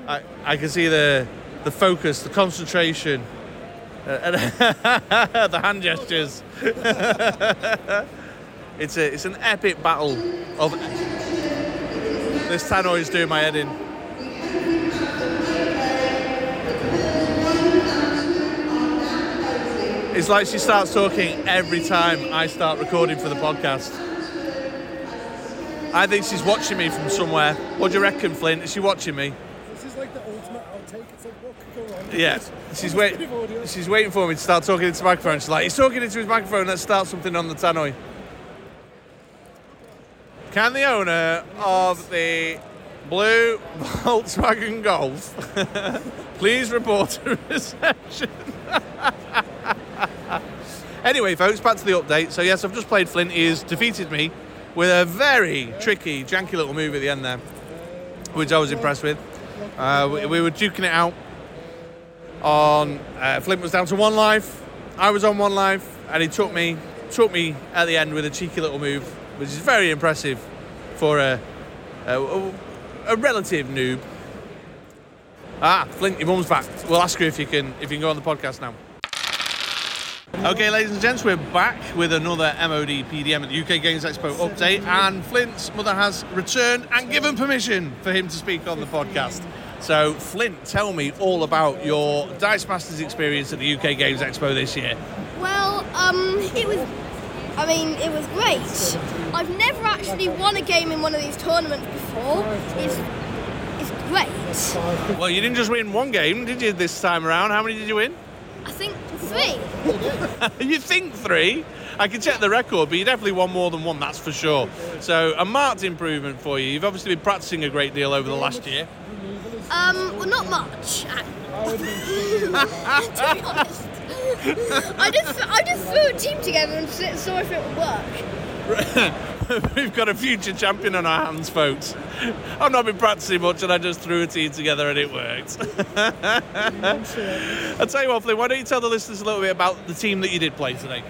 I I can see the the focus, the concentration, uh, and the hand gestures. it's a it's an epic battle of. This tannoy is doing my head in. It's like she starts talking every time I start recording for the podcast. I think she's watching me from somewhere. What do you reckon, Flint? Is she watching me? This is like the ultimate outtake. It's like what could go wrong? Yeah, she's Bit of wait, she's waiting for me to start talking into the microphone. She's like, he's talking into his microphone. Let's start something on the tannoy. Can the owner of the blue Volkswagen Golf please report a reception? anyway, folks, back to the update. So yes, I've just played Flint. He has defeated me with a very tricky, janky little move at the end there, which I was impressed with. Uh, we, we were duking it out. on uh, Flint was down to one life. I was on one life, and he took me took me at the end with a cheeky little move, which is very impressive for a a, a relative noob. Ah, Flint, your mum's back. We'll ask her if you can if you can go on the podcast now. Okay, ladies and gents, we're back with another MOD PDM at the UK Games Expo update, and Flint's mother has returned and given permission for him to speak on the podcast. So, Flint, tell me all about your Dice Masters experience at the UK Games Expo this year. Well, um, it was. I mean, it was great. I've never actually won a game in one of these tournaments before. It's it's great. Well, you didn't just win one game, did you, this time around? How many did you win? I think three. you think three? I can check the record, but you definitely won more than one, that's for sure. So, a marked improvement for you. You've obviously been practicing a great deal over the last year. Um, well, not much. to be honest. I just I just threw a team together and saw if it would work. We've got a future champion on our hands, folks. I've not been practicing much, and I just threw a team together, and it worked. I'll tell you what, Flint, why don't you tell the listeners a little bit about the team that you did play today?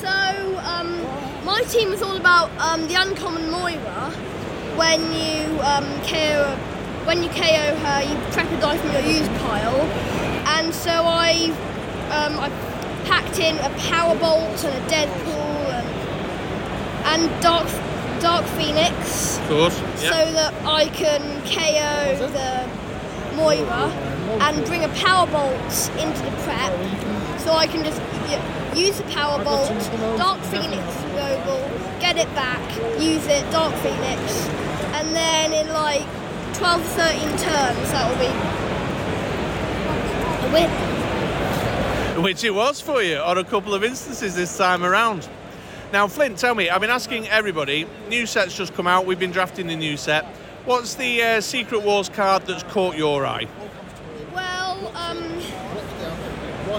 So, um, my team was all about um, the uncommon Moira. When you um, KO, when you KO her, you prep a die from your use pile, and so I, um, I packed in a power bolt and a Deadpool and, and Dark Dark Phoenix, Of course. so that I can KO the Moira and bring a power bolt into the prep, so I can just use the power bolt, Dark Phoenix global, get it back, use it, Dark Phoenix, and then in like 12, 13 turns, that will be a win. Which it was for you on a couple of instances this time around. Now, Flint, tell me, I've been asking everybody, new set's just come out, we've been drafting the new set. What's the uh, Secret Wars card that's caught your eye? Well, um,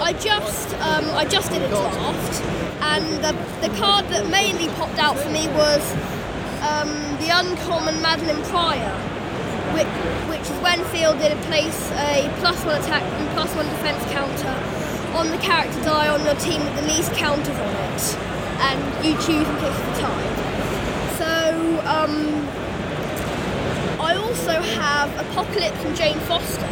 I just um, I just did a draft, and the, the card that mainly popped out for me was um, the uncommon Madelyne Pryor, which, which is when fielded, it place a plus one attack and plus one defense counter on the character die on your team with the least counters on it, and you choose in case of time. So. Um, I also have Apocalypse and Jane Foster,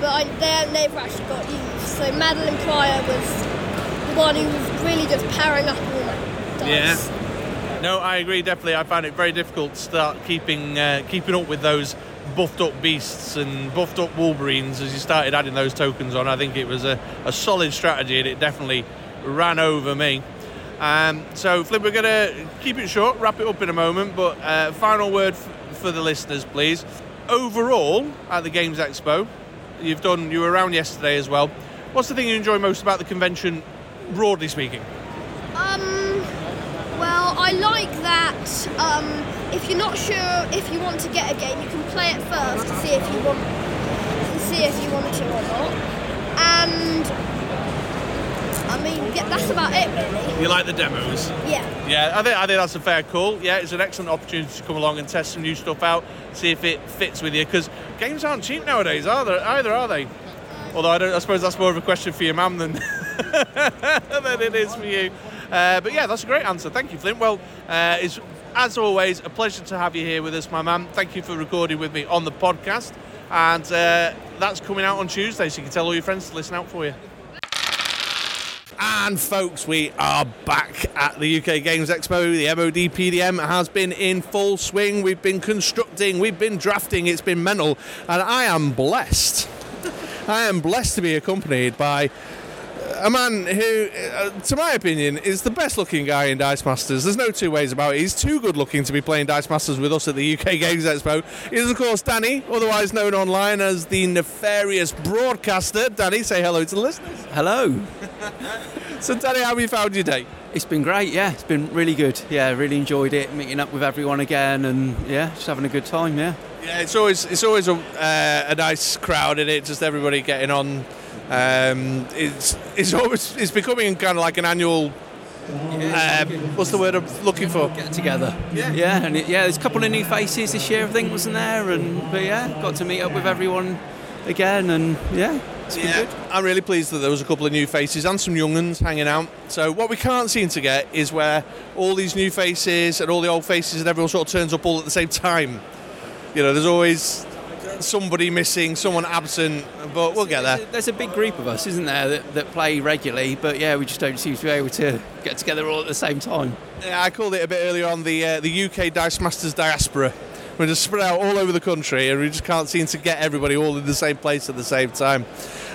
but I, they never actually got used. So Madelyne Pryor was the one who was really just powering up all my dice. No, I agree. Definitely, I found it very difficult to start keeping uh, keeping up with those buffed up beasts and buffed up Wolverines as you started adding those tokens on. I think it was a, a solid strategy, and it definitely ran over me. Um, so, Flip, we're going to keep it short, wrap it up in a moment. But uh, final word f- for the listeners, please. Overall, at the Games Expo, you've done. You were around yesterday as well. What's the thing you enjoy most about the convention, broadly speaking? Um, well, I like that. Um, if you're not sure if you want to get a game, you can play it first to see if you want to see if you want to or not. And I mean, yeah, that's about it, really. You like the demos? Yeah. Yeah, I think I think that's a fair call. Yeah, it's an excellent opportunity to come along and test some new stuff out, see if it fits with you. Because games aren't cheap nowadays, are they? Either are they? Although I, don't, I suppose that's more of a question for your mum than than it is for you. Uh, but yeah, that's a great answer. Thank you, Flint. Well, uh, it's as always a pleasure to have you here with us, my man. Thank you for recording with me on the podcast, and uh, that's coming out on Tuesday, so you can tell all your friends to listen out for you. And folks, we are back at the UK Games Expo. The MOD PDM has been in full swing. We've been constructing, we've been drafting, it's been mental, and I am blessed. I am blessed to be accompanied by a man who, uh, to my opinion, is the best looking guy in Dice Masters. There's no two ways about it. He's too good looking to be playing Dice Masters with us at the UK Games Expo. He is, of course, Danny, otherwise known online as the nefarious broadcaster. Danny, say hello to the listeners. Hello. So, Danny, how have you found your day? It's been great, yeah. It's been really good. Yeah, really enjoyed it, meeting up with everyone again, and yeah, just having a good time, yeah. Yeah, it's always it's always a, uh, a nice crowd in it. Just everybody getting on. Um, it's it's always it's becoming kind of like an annual. Um, what's the word I'm looking for? Get together. Yeah. Yeah, and it, yeah, there's a couple of new faces this year, I think, wasn't there? And but yeah, got to meet up with everyone again, and yeah, it's been good. I'm really pleased that there was a couple of new faces and some young uns hanging out. So what we can't seem to get is where all these new faces and all the old faces and everyone sort of turns up all at the same time. You know, there's always somebody missing, someone absent, but we'll get there. There's a big group of us, isn't there, that, that play regularly, but yeah, we just don't seem to be able to get together all at the same time. Yeah, I called it a bit earlier on the uh, the UK Dice Masters diaspora. We're just spread out all over the country, and we just can't seem to get everybody all in the same place at the same time.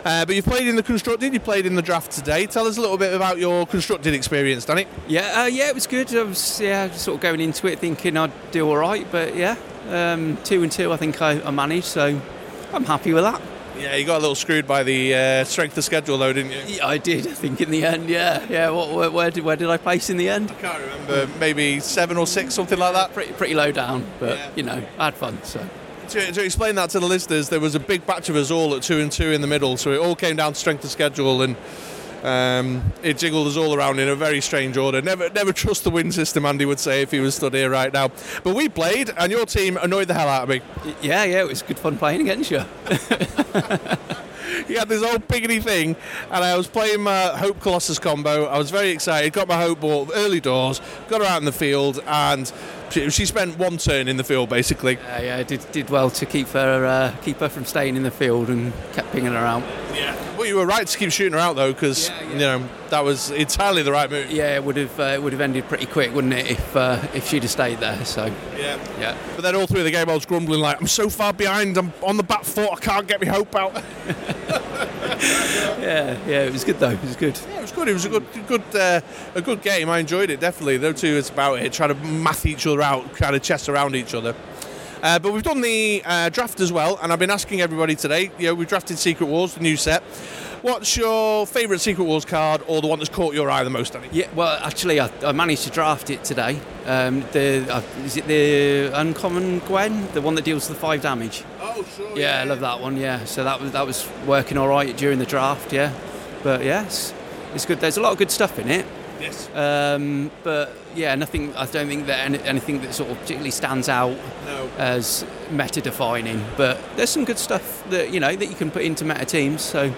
Uh, but you played in the constructed, you played in the draft today. Tell us a little bit about your constructed experience, Danny. Yeah, uh, yeah, it was good. I was yeah, sort of going into it thinking I'd do all right, but yeah, um, two and two, I think I, I managed, so I'm happy with that. Yeah, you got a little screwed by the uh, strength of schedule, though, didn't you? Yeah, I did. I think in the end, yeah, yeah. What, where, where did where did I place in the end? I can't remember, maybe seven or six, something like that. Pretty pretty low down, but Yeah. you know, I had fun. So To, to explain that to the listeners, there was a big batch of us all at two and two in the middle, so it all came down to strength of schedule, and um, it jiggled us all around in a very strange order. Never, never trust the win system, Andy would say if he was stood here right now. But we played, and your team annoyed the hell out of me. yeah, yeah, it was good fun playing against you. You had this old piggity thing, and I was playing my Hope Colossus combo. I was very excited. Got my Hope ball early doors, got her out in the field, and she, she spent one turn in the field basically. Yeah, yeah, did did well to keep her uh, keep her from staying in the field and kept pinging her out. Yeah. Well, you were right to keep shooting her out though, because Yeah, yeah. you know that was entirely the right move. Yeah, it would have uh, it would have ended pretty quick, wouldn't it, if uh, if she'd have stayed there? So Yeah. yeah, But then all through the game, I was grumbling like, "I'm so far behind. I'm on the back foot. I can't get my hope out." yeah, yeah. It was good though. It was good. Yeah, it was good. It was a good, good, uh, a good game. I enjoyed it definitely. Those two is about it, trying to math each other out, kind of chess around each other. Uh, but we've done the uh, draft as well, and I've been asking everybody today. You know, we've drafted Secret Wars, the new set. What's your favourite Secret Wars card, or the one that's caught your eye the most, Danny? Yeah, well, actually, I, I managed to draft it today. Um, the uh, is it the uncommon Gwen, the one that deals the five damage? Oh, sure. Yeah, I love that one. Yeah, so that was that was working all right during the draft. Yeah, but yes, it's good. There's a lot of good stuff in it. Yes. Um, but yeah, nothing. I don't think that any, anything that sort of particularly stands out No. as meta defining. But there's some good stuff that you know that you can put into meta teams. So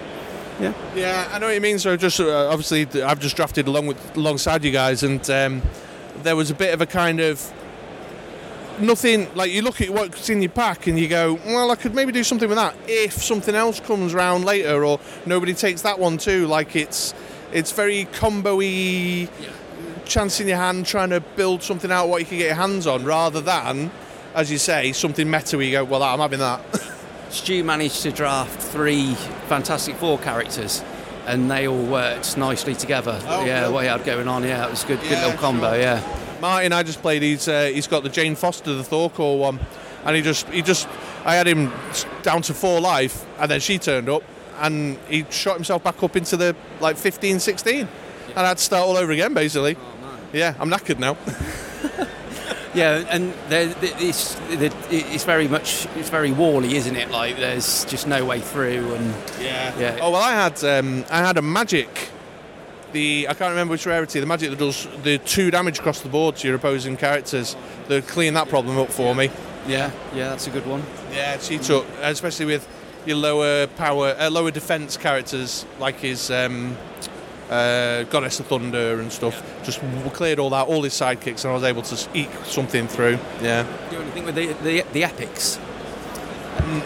yeah, Yeah, I know what you mean. So just uh, obviously, I've just drafted along with alongside you guys, and um, there was a bit of a kind of nothing. Like you look at what's in your pack, and you go, "Well, I could maybe do something with that if something else comes round later, or nobody takes that one too." Like it's it's very combo-y, chance in your hand, trying to build something out what you can get your hands on, rather than, as you say, something meta. Where you go, "Well, I'm having that." Stu managed to draft three Fantastic Four characters. And they all worked nicely together. Oh, yeah, cool. what he had going on. Yeah, it was good. Good Yeah, little combo. sure. Yeah. Martin, I just played. He's uh, he's got the Jane Foster, the Thor Corps one, and he just he just I had him down to four life, and then she turned up, and he shot himself back up into the like 15, 16, and I had to start all over again basically. Yeah, I'm knackered now. Yeah, and there, it's, it's very much it's very wally, isn't it? Like there's just no way through, and Yeah. Yeah. Oh well, I had um, I had a magic. The I can't remember which rarity. The magic that does the two damage across the board to your opposing characters. They clean that problem up for me. yeah, yeah, that's a good one. Yeah, she took, especially with your lower power, uh, lower defense characters like his um, uh, Goddess of Thunder and stuff. Just w- cleared all that, all his sidekicks, and I was able to eke something through. Yeah. Do anything with the, the the epics?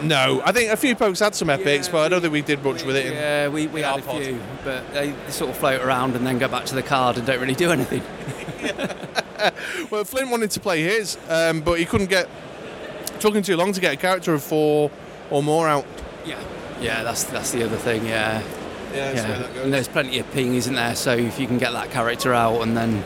No, I think a few folks had some epics, Yeah, but I don't think we did much with it. in- Yeah, we, we had a pod. few, but they sort of float around and then go back to the card and don't really do anything. Well, Flint wanted to play his, um, but he couldn't get. Took him too long to get a character of four or more out. Yeah, yeah, that's that's the other thing. Yeah, Yeah, yeah. And there's plenty of ping, isn't there? So if you can get that character out and then,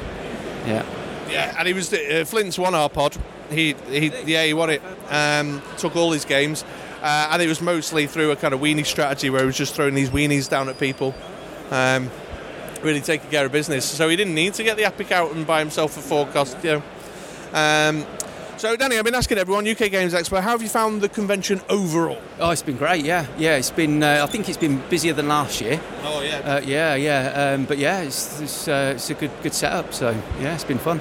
yeah, Yeah, and he was uh, Flint's won our pod. He, he yeah, he won it. Um, took all his games, uh, and it was mostly through a kind of weenie strategy where he was just throwing these weenies down at people, um, really taking care of business. So he didn't need to get the epic out and buy himself a four cost. You know. Um, so Danny, I've been asking everyone, UK Games Expo, how have you found the convention overall? Oh, it's been great. Yeah, yeah. It's been. Uh, I think it's been busier than last year. Oh yeah. Uh, yeah, yeah. Um, but yeah, it's it's, uh, it's a good good setup. So yeah, it's been fun.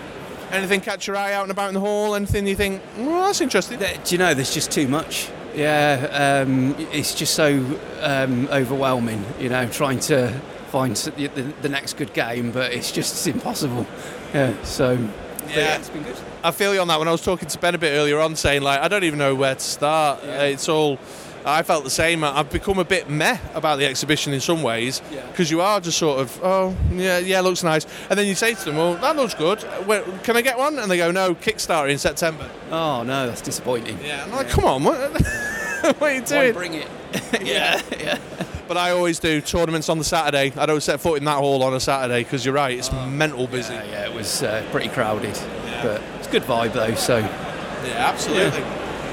Anything catch your eye out and about in the hall? Anything you think? Well, that's interesting. There- Do you know? There's just too much. Yeah, um, it's just so um, overwhelming, you know, trying to find the, the, the next good game, but it's just it's impossible. Yeah, so but Yeah. it's been good. I feel you on that. When I was talking to Ben a bit earlier on, saying like I don't even know where to start. Uh, It's all. I felt the same. I've become a bit meh about the exhibition in some ways Yeah. because you are just sort of, oh yeah, yeah, looks nice, and then you say to them, well, that looks good. Where, can I get one? And they go, no, Kickstarter in September. Oh no, that's disappointing. Yeah, I'm like, come on, what, what are you Why doing? bring it? yeah, yeah. But I always do tournaments on the Saturday. I don't set foot in that hall on a Saturday because you're right, it's mental busy. Yeah, yeah, it was uh, pretty crowded, but it's good vibe though. So Yeah, absolutely.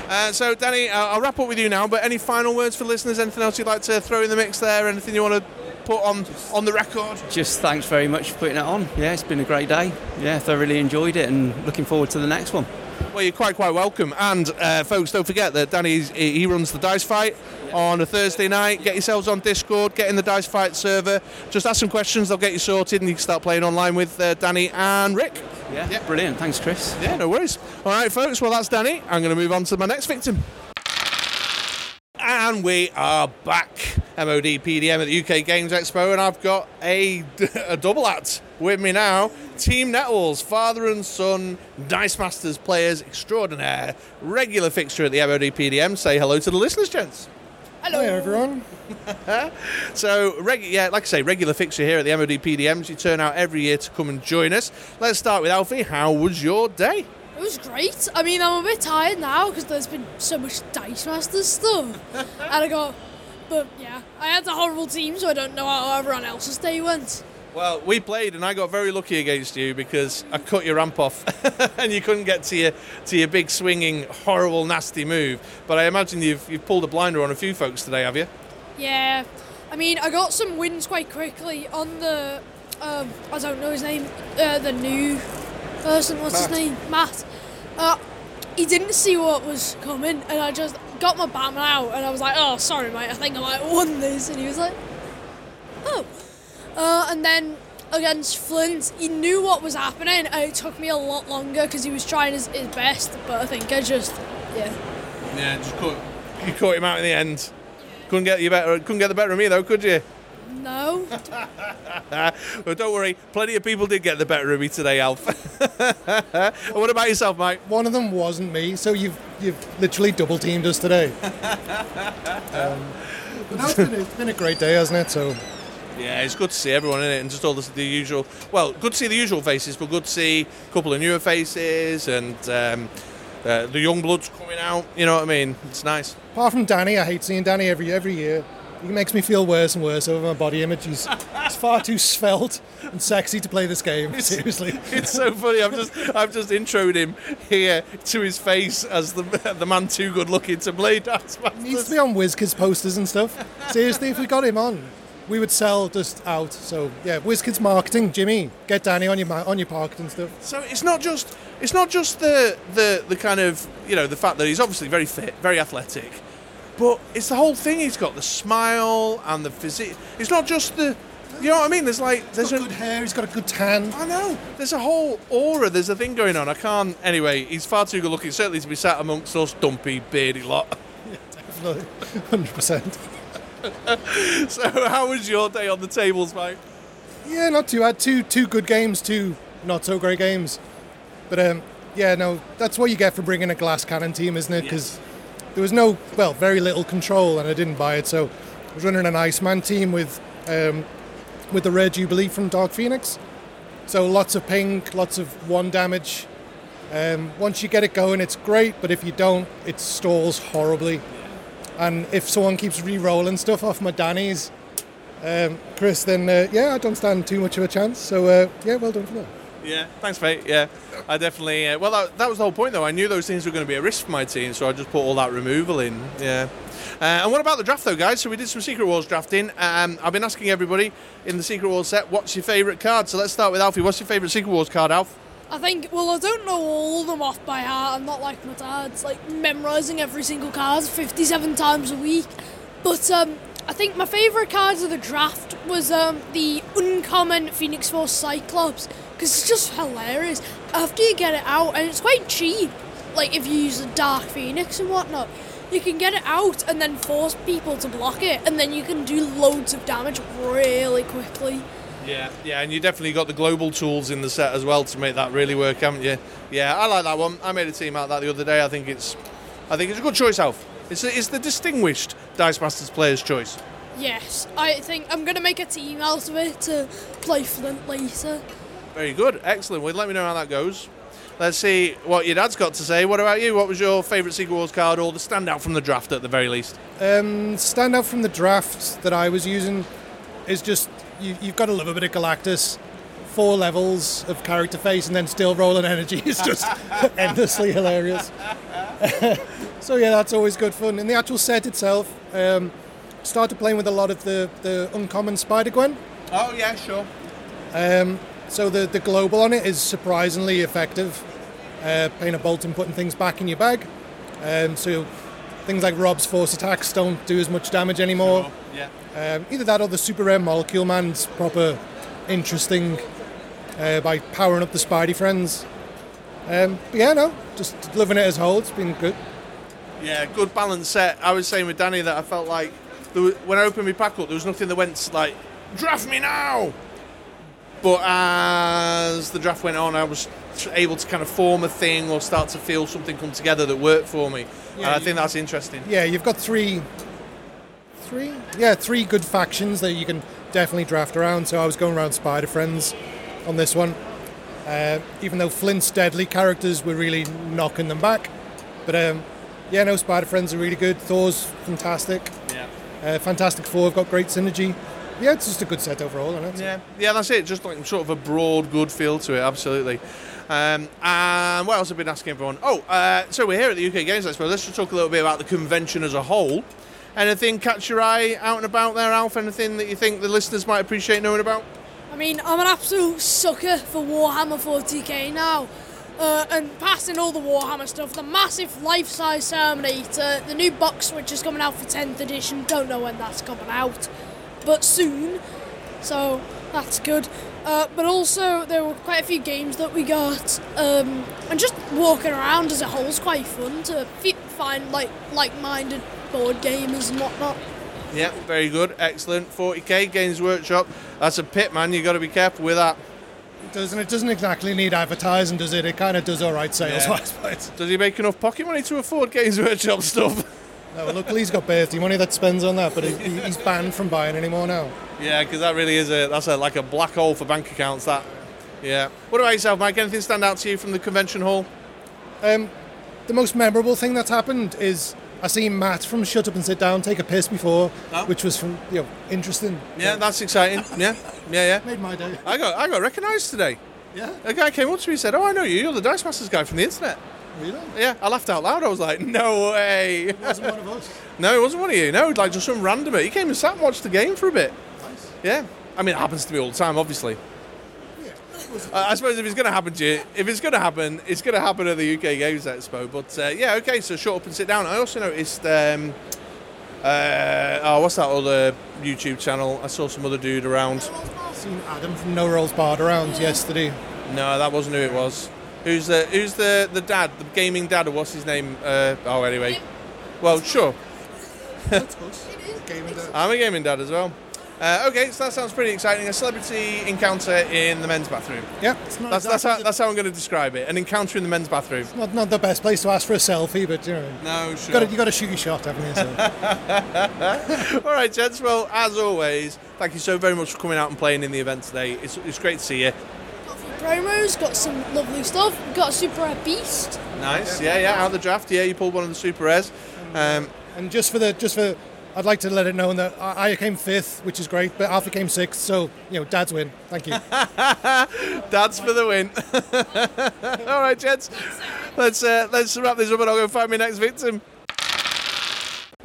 Uh, so, Danny, uh, I'll wrap up with you now. But any final words for listeners? Anything else you'd like to throw in the mix there? Anything you want to put on on the record? just thanks very much for putting it on. Yeah, it's been a great day. Yeah, thoroughly enjoyed it, and looking forward to the next one. Well, you're quite quite welcome. And uh, folks, don't forget that Danny he runs the Dice Fight on a Thursday night. Get yourselves on Discord. Get in the Dice Fight server. Just ask some questions. They'll get you sorted, and you can start playing online with uh, Danny and Rick. Yeah. Yeah, brilliant. Thanks, Chris. Yeah, no worries. All right, folks. Well, that's Danny. I'm going to move on to my next victim. And we are back, MOD PDM at the UK Games Expo, and I've got a, a double act with me now. Team Nettles, father and son, Dice Masters players extraordinaire, regular fixture at the MOD PDM. Say hello to the listeners, gents. Hello. Hi everyone. So, reg- yeah, like I say, regular fixture here at the MOD PDMs. You turn out every year to come and join us. Let's start with Alfie. How was your day? It was great. I mean, I'm a bit tired now because there's been so much Dice Masters stuff. and I got, but yeah, I had a horrible team, so I don't know how everyone else's day went. Well, we played, and I got very lucky against you because I cut your ramp off, and you couldn't get to your to your big swinging, horrible, nasty move. But I imagine you've you've pulled a blinder on a few folks today, have you? Yeah, I mean, I got some wins quite quickly on the, um, I don't know his name, uh, the new person. What's his name? Matt. Uh, he didn't see what was coming, and I just got my Batman out, and I was like, "Oh, sorry, mate. I think I might have won this." And he was like, "Oh." Uh, and then against Flint, he knew what was happening, and it took me a lot longer because he was trying his, his best. But I think I just, yeah. Yeah, just caught you caught him out in the end. Couldn't get you better. Couldn't get the better of me though, could you? No. Well, don't worry. Plenty of people did get the better of me today, Alf. And what about yourself, Mike? One of them wasn't me, so you've you've literally double teamed us today. um, but no, it's been, a, it's been a great day, hasn't it? So Yeah, it's good to see everyone in it, and just all the, the usual. Well, good to see the usual faces, but good to see a couple of newer faces and um, uh, the young bloods coming out. You know what I mean? It's nice. apart from Danny, I hate seeing Danny every every year. He makes me feel worse and worse over my body image. He's, he's far too svelte and sexy to play this game. Seriously. It's so funny. I've just I've just introed him here to his face as the the man too good looking to play Dance He needs to be on WizKids posters and stuff. Seriously, if we got him on, we would sell just out. So yeah, WizKids marketing, Jimmy, get Danny on your on your pocket and stuff. So it's not just it's not just the the the kind of you know the fact that he's obviously very fit, very athletic, but it's the whole thing. He's got the smile and the physique. It's not just the you know what I mean. There's like there's a, good hair. He's got a good tan. I know. There's a whole aura. There's a thing going on. I can't. Anyway, he's far too good looking. Certainly to be sat amongst us dumpy, beardy lot. Definitely, hundred percent. So, how was your day on the tables, mate? Yeah, not too bad. Two two good games, two not so great games. But um, yeah, no, that's what you get for bringing a glass cannon team, isn't it? Because there was no, well, very little control, and I didn't buy it. So I was running an Iceman team with um, with the Rare Jubilee from Dark Phoenix. So lots of ping, lots of one damage. Um, once you get it going, it's great, but if you don't, it stalls horribly. And if someone keeps re-rolling stuff off my Danny's, um, Chris, then uh, yeah, I don't stand too much of a chance. So uh, yeah, well done for that. Yeah, thanks, mate. Yeah, I definitely. Uh, well, that, that was the whole point, though. I knew those things were going to be a risk for my team, so I just put all that removal in. Yeah. Uh, and what about the draft, though, guys? So we did some Secret Wars drafting. Um, I've been asking everybody in the Secret Wars set, what's your favourite card? So let's start with Alfie. What's your favourite Secret Wars card, Alf? I think, well, I don't know all of them off by heart. I'm not like my dad's, like memorising every single card 57 times a week. But um, I think my favourite cards of the draft was um, the uncommon Phoenix Force Cyclops because it's just hilarious. After you get it out, and it's quite cheap, like if you use a Dark Phoenix and whatnot, you can get it out and then force people to block it, and then you can do loads of damage really quickly. Yeah, yeah, and you definitely got the global tools in the set as well to make that really work, haven't you? Yeah, I like that one. I made a team out of that the other day. I think it's, I think it's a good choice, Alf. It's, it's the distinguished Dice Masters player's choice. Yes, I think I'm gonna make a team out of it to play Flint later. Very good, excellent. Well, let me know how that goes. Let's see what your dad's got to say. What about you? What was your favourite Secret Wars card or the standout from the draft at the very least? Um, standout from the draft that I was using is just you, you've got to love a bit of Galactus. Four levels of character face and then still rolling energy is just endlessly hilarious. so yeah, that's always good fun. In the actual set itself, um, started playing with a lot of the, the uncommon Spider Gwen. Oh yeah, sure. Um, so the, the global on it is surprisingly effective. Uh, playing a bolt and putting things back in your bag. Um, so things like Rob's force attacks don't do as much damage anymore. Yeah. Um, either that or the super rare molecule man's proper interesting uh, by powering up the Spidey friends. Um, but yeah, no, just loving it as a whole. It's been good. Yeah, good balance set. I was saying with Danny that I felt like was, when I opened my pack up, there was nothing that went like draft me now. But as the draft went on, I was able to kind of form a thing or start to feel something come together that worked for me. and I think that's interesting. Yeah, you've got three, three, yeah, three good factions that you can definitely draft around. So I was going around Spider Friends on this one. Uh, even though Flint's deadly characters were really knocking them back, but um, yeah, no, Spider Friends are really good. Thor's fantastic. Yeah. Uh, Fantastic Four have got great synergy. Yeah, it's just a good set overall, isn't it? Yeah, yeah, that's it. Just like sort of a broad, good feel to it. Absolutely. Um, and what else have I been asking everyone? Oh, uh, so we're here at the UK Games Expo. Let's just talk a little bit about the convention as a whole. Anything catch your eye out and about there, Alf? Anything that you think the listeners might appreciate knowing about? I mean, I'm an absolute sucker for Warhammer 40k now. Uh, and passing all the Warhammer stuff, the massive life-size Terminator, the new box which is coming out for 10th edition, don't know when that's coming out, but soon, so that's good. Uh, but also, there were quite a few games that we got, um, and just walking around as a whole is quite fun to fi- find like like-minded board gamers and whatnot. Yeah, very good, excellent. 40k Games Workshop. That's a pit, man. You got to be careful with that. It doesn't it doesn't exactly need advertising, does it? It kind of does all right sales-wise. but Does he make enough pocket money to afford Games Workshop stuff? no. Luckily, he's got birthday money that spends on that, but he, he- he's banned from buying anymore now. yeah, because that really is a that's a, like a black hole for bank accounts. That. Yeah. What about yourself, Mike? Anything stand out to you from the convention hall? Um, the most memorable thing that's happened is I seen Matt from Shut Up and Sit Down take a piss before, Oh. which was from you know interesting. Yeah, that's exciting. Yeah, yeah, yeah. made my day. I got I got recognised today. Yeah, A guy came up to me and said, "Oh, I know you. You're the Dice Masters guy from the internet." Really. Yeah, I laughed out loud. I was like, "No way!" Wasn't one of us. no, it wasn't one of you. No, like just some randomer. He came and sat and watched the game for a bit. Nice. Yeah, I mean, it happens to me all the time, obviously. I I suppose if it's going to happen to you, if it's going to happen, it's going to happen at the UK Games Expo. But uh, yeah, okay. So shut up and sit down. I also noticed. Um, uh, oh, what's that other YouTube channel? I saw some other dude around. Seen Adam from No Rolls Barred around yesterday. No, that wasn't who it was. Who's the Who's the the dad, the gaming dad, or what's his name? Uh, oh, anyway. Well, sure. I'm a gaming dad as well. Uh, okay, so that sounds pretty exciting. A celebrity encounter in the men's bathroom. Yeah, it's not That's that's how, that's how I'm going to describe it. An encounter in the men's bathroom. the- not, not the best place to ask for a selfie, but you know, No, sure. got to, you got to shoot your shot, haven't you? So. All right, gents. Well, as always, thank you so very much for coming out and playing in the event today. It's, it's great to see you. Got promos, got some lovely stuff. Got a super rare beast. Nice. Yeah, yeah. Out of the draft. Yeah, you pulled one of the super rares. Um, and just for the just for, I'd like to let it known that I, I came fifth, which is great, but Alfie came sixth, so you know, Dad's win. Thank you. Dad's for the win. All right, gents. Let's uh, let's wrap this up and I'll go find my next victim.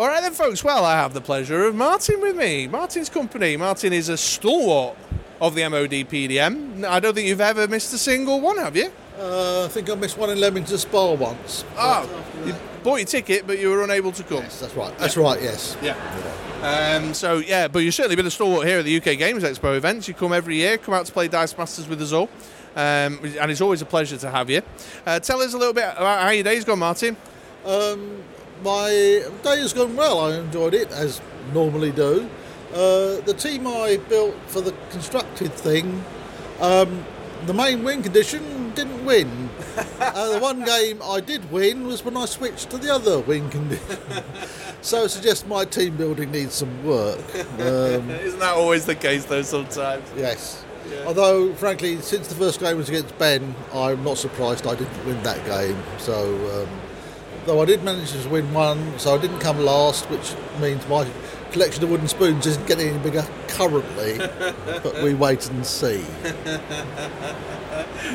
All right then, folks. Well, I have the pleasure of Martin with me. Martin's company. Martin is a stalwart of the MOD PDM. I don't think you've ever missed a single one, have you? Uh, I think I missed one in Leamington Spa once. Oh, you bought your ticket, but you were unable to come. Yes, that's right. That's right. Yes. Yeah. Um, so yeah, but you've certainly been a stalwart here at the UK Games Expo events. You come every year, come out to play Dice Masters with us all, um, and it's always a pleasure to have you. Uh, tell us a little bit about how your day's gone, Martin. Um, my day has gone well. I enjoyed it as normally do. Uh, the team I built for the constructed thing, um, the main win condition didn't win. uh, the one game I did win was when I switched to the other win condition. so it suggests my team building needs some work. Um, Isn't that always the case though? Sometimes. yes. Although, frankly, since the first game was against Ben, I'm not surprised I didn't win that game. So, um, though I did manage to win one, so I didn't come last, which means my collection of wooden spoons isn't getting any bigger currently. but we wait and see.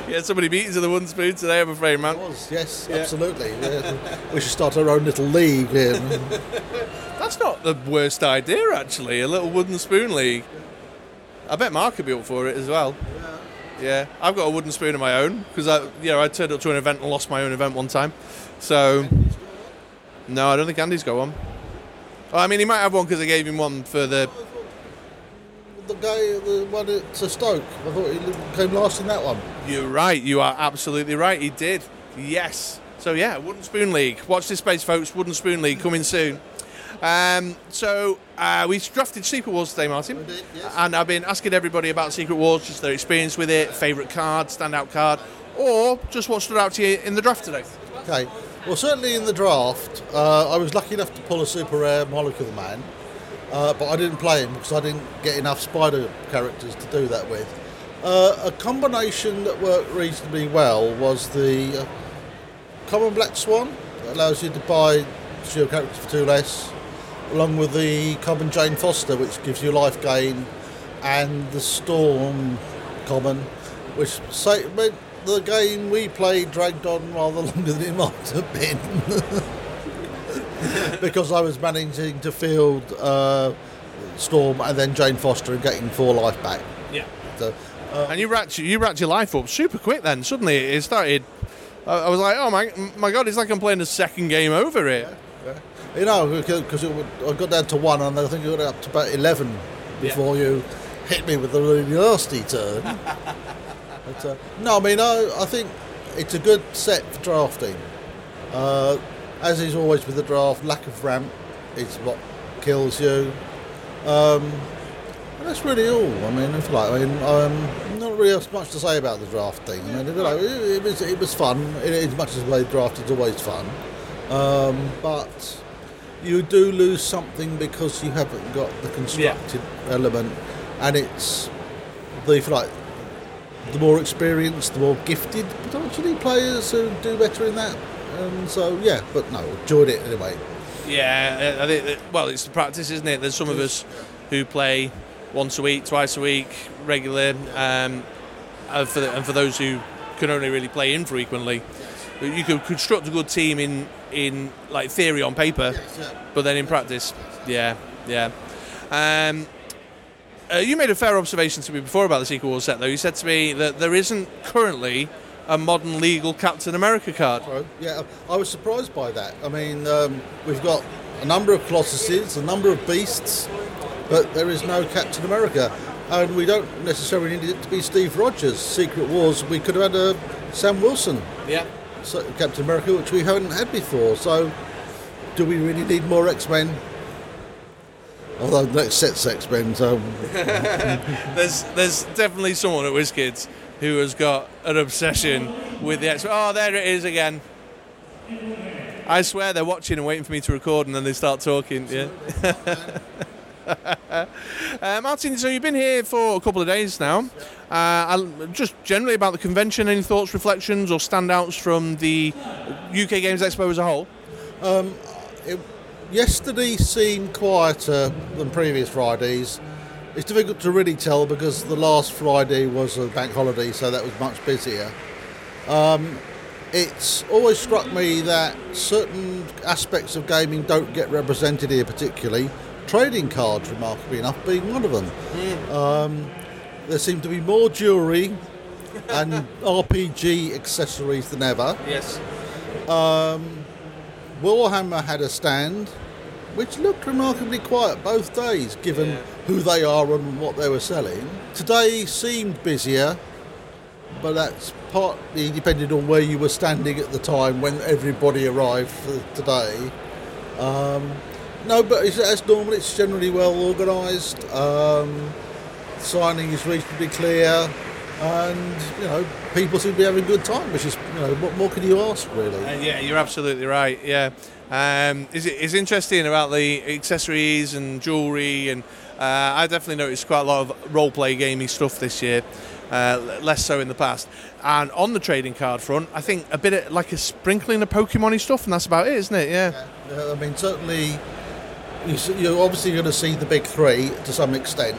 Yeah, so many meetings of the wooden spoon today. I'm afraid, man. Was yes, absolutely. We should start our own little league. Here. That's not the worst idea, actually. A little wooden spoon league. I bet Mark could be up for it as well. Yeah, I've got a wooden spoon of my own because I, you know, I turned up to an event and lost my own event one time. So, no, I don't think Andy's got one. Oh, I mean, he might have one because I gave him one for the. The guy, the one at Stoke, I thought he came last in that one. You're right. You are absolutely right. He did. Yes. So yeah, Wooden Spoon League. Watch this space, folks. Wooden Spoon League coming soon. Um, so uh, we drafted Secret Wars today, Martin, did, yes. and I've been asking everybody about Secret Wars, just their experience with it, favourite card, standout card, or just what stood out to you in the draft today. Okay. Well, certainly in the draft, uh, I was lucky enough to pull a super rare Molecule Man, uh, but I didn't play him because I didn't get enough spider characters to do that with. Uh, a combination that worked reasonably well was the uh, common Black Swan that allows you to buy shield characters for two less, along with the common Jane Foster, which gives you life gain, and the Storm common, which say, the game we played dragged on rather longer than it might have been. because I was managing to field uh, Storm and then Jane Foster and getting four life back. Yeah. So, And you racked you racked your life up super quick. Then suddenly it started. I I was like, oh my my god, it's like I'm playing a second game over here. you know, because I got down to one and I think I got up to about 11 before you hit me with the really nasty turn. but, uh, no, I mean, I, I think it's a good set for drafting. Uh, as is always with the draft, lack of ramp is what kills you. Um, and that's really all. I mean, you like, I mean, um, not really much to say about the draft thing. I mean, you know, it, it was it was fun. It, as much as the way draft is always fun, um, but you do lose something because you haven't got the constructed element, and it's the like the more experienced, the more gifted potentially players who do better in that. And so yeah, but no, enjoyed it anyway. Yeah, I think that, well, it's the practice, isn't it? There's some of us who play once a week, twice a week, regular, um, and, for the, and for those who can only really play infrequently, you can construct a good team in in like theory on paper, but then in practice, yeah, yeah. Um, uh, you made a fair observation to me before about the Secret Wars set, though. You said to me that there isn't currently a modern legal Captain America card. Yeah, I was surprised by that. I mean, um, we've got a number of Colossuses, a number of beasts, but there is no Captain America. And we don't necessarily need it to be Steve Rogers. Secret Wars, we could have had a Sam Wilson Yeah. so- Captain America, which we haven't had before. So, do we really need more X Men? Although next set's X Men, so There's there's definitely someone at WizKids who has got an obsession with the X. Oh, there it is again. I swear they're watching and waiting for me to record, and then they start talking. Yeah. uh, Martin, so you've been here for a couple of days now. Uh, just generally about the convention, any thoughts, reflections, or standouts from the UK Games Expo as a whole? it, yesterday seemed quieter than previous Fridays. It's difficult to really tell because the last Friday was a bank holiday, so that was much busier. Um, it's always struck me that certain aspects of gaming don't get represented here, particularly trading cards, remarkably enough, being one of them. Um, there seem to be more jewellery and RPG accessories than ever. Yes. Warhammer had a stand, which looked remarkably quiet both days, given who they are and what they were selling. Today seemed busier, but that's partly depended on where you were standing at the time when everybody arrived for today. Um, no, but it's, as normal, it's generally well organised. Um, signing is reasonably clear, and you know people seem to be having a good time, which is you know what more can you ask really? Uh, yeah, you're absolutely right. Yeah, um, is it is interesting about the accessories and jewellery, and uh, I definitely noticed quite a lot of role play gaming stuff this year. Uh, less so in the past. And on the trading card front, I think a bit of, like a sprinkling of Pokemon stuff, and that's about it, isn't it? Yeah. yeah I mean, certainly, you, are obviously going to see the big three to some extent.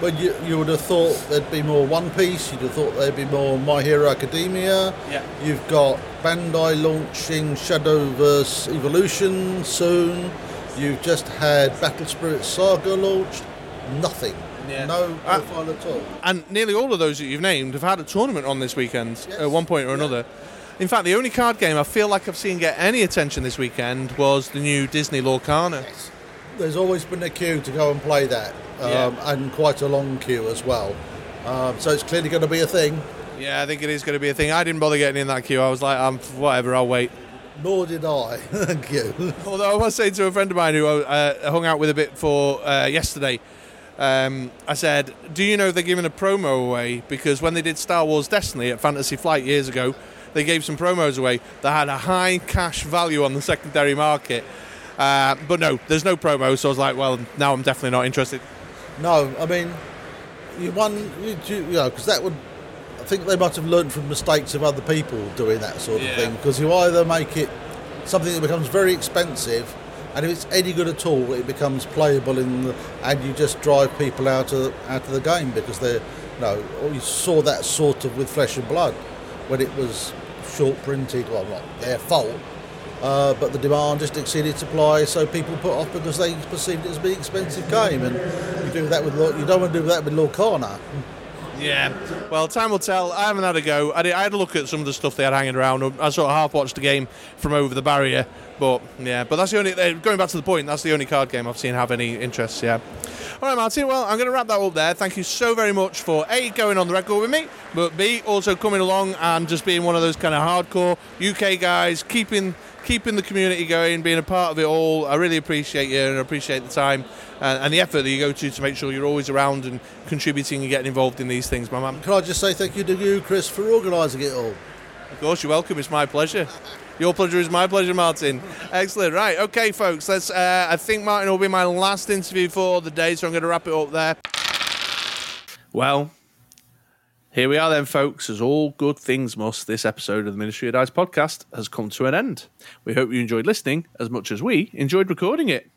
But you, you would have thought there'd be more One Piece. You'd have thought there'd be more My Hero Academia. Yeah. You've got Bandai launching Shadowverse Evolution soon. You've just had Battle Spirit Saga launched. Nothing. Yeah. No uh, profile uh, at all. And nearly all of those that you've named have had a tournament on this weekend yes. at one point or another. In fact, the only card game I feel like I've seen get any attention this weekend was the new Disney Lorcana. Yes. There's always been a queue to go and play that, um, yeah. and quite a long queue as well. Um, so it's clearly going to be a thing. Yeah, I think it is going to be a thing. I didn't bother getting in that queue. I was like, um, whatever, I'll wait. Nor did I. Thank you. Although I was saying to a friend of mine who uh, hung out with a bit for uh, yesterday, um, I said, "Do you know they're giving a promo away because when they did Star Wars Destiny at Fantasy Flight years ago, they gave some promos away that had a high cash value on the secondary market." Uh, but no, there's no promo, so I was like, "Well, now I'm definitely not interested." No, I mean, you won, you, you know, because that would. I think they might have learned from mistakes of other people doing that sort of yeah. thing. Because you either make it something that becomes very expensive and if it's any good at all, it becomes playable in the, and you just drive people out of out of the game because they're you know you saw that sort of with Flesh and Blood when it was short printed. Well, not their fault, uh, but the demand just exceeded supply, so people put off because they perceived it as being expensive game, and you do that with you don't want to do that with Lorcana. Yeah, well, time will tell. I haven't had a go. I, did, I had a look at some of the stuff they had hanging around. I sort of half watched the game from over the barrier, but yeah, but that's the only. Uh, going back to the point, that's the only card game I've seen have any interest. Yeah. All right, Martin. Well, I'm going to wrap that up there. Thank you so very much for a going on the record with me, but b also coming along and just being one of those kind of hardcore UK guys, keeping keeping the community going, being a part of it all. I really appreciate you and I appreciate the time and, and the effort that you go to to make sure you're always around and contributing and getting involved in these things, my man. Can I just say thank you to you, Chris, for organising it all? Of course, you're welcome. It's my pleasure. Your pleasure is my pleasure, Martin. Excellent. Right, okay, folks. Let's. Uh, I think Martin will be my last interview for the day, so I'm going to wrap it up there. Well, here we are then, folks. As all good things must, this episode of the Ministry of Dice podcast has come to an end. We hope you enjoyed listening as much as we enjoyed recording it.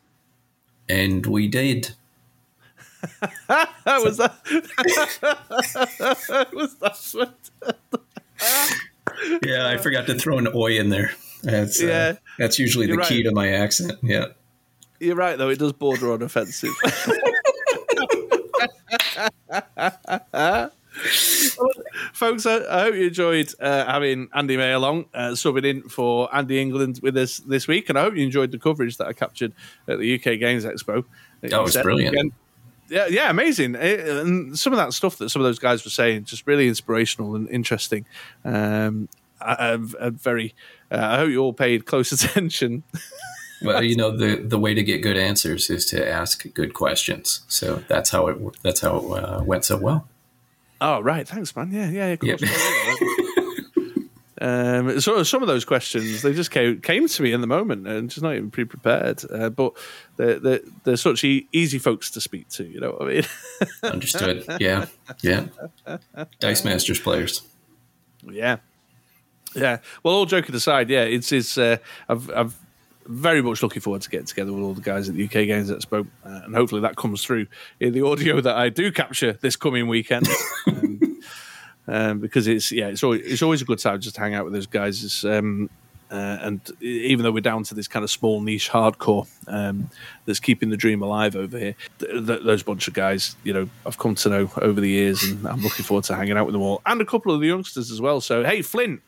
And we did. was that? was that? yeah, I forgot to throw an oi in there. That's uh, yeah, uh, that's usually the right. key to my accent. Yeah, you're right though. It does border on offensive. folks, I, I, hope you enjoyed uh, having Andy America along, uh, subbing in for Andy England with us this week, and I hope you enjoyed the coverage that I captured at the UK Games Expo. That was brilliant. Again. Yeah, yeah, amazing. It, and some of that stuff that some of those guys were saying, just really inspirational and interesting. Um, I, I, very. Uh, I hope you all paid close attention. well, you know the the way to get good answers is to ask good questions. So that's how it that's how it uh, went so well. Oh right, thanks, man. Yeah, yeah, of course. um, so some of those questions they just came came to me in the moment and just not even pre prepared. Uh, but they're, they're, they're such e- easy folks to speak to. You know what I mean? Understood. Yeah, yeah. Dice Masters players. Yeah, yeah. Well, all joking aside, yeah, it's it's. Uh, I've I've very much looking forward to getting together with all the guys at the UK Games Expo, uh, and hopefully that comes through in the audio that I do capture this coming weekend. um, um, because it's yeah, it's always, it's always a good time just to hang out with those guys. Um, uh, and even though we're down to this kind of small niche hardcore um, that's keeping the dream alive over here, th- th- those bunch of guys, you know, I've come to know over the years, and I'm looking forward to hanging out with them all, and a couple of the youngsters as well. So hey, Flint,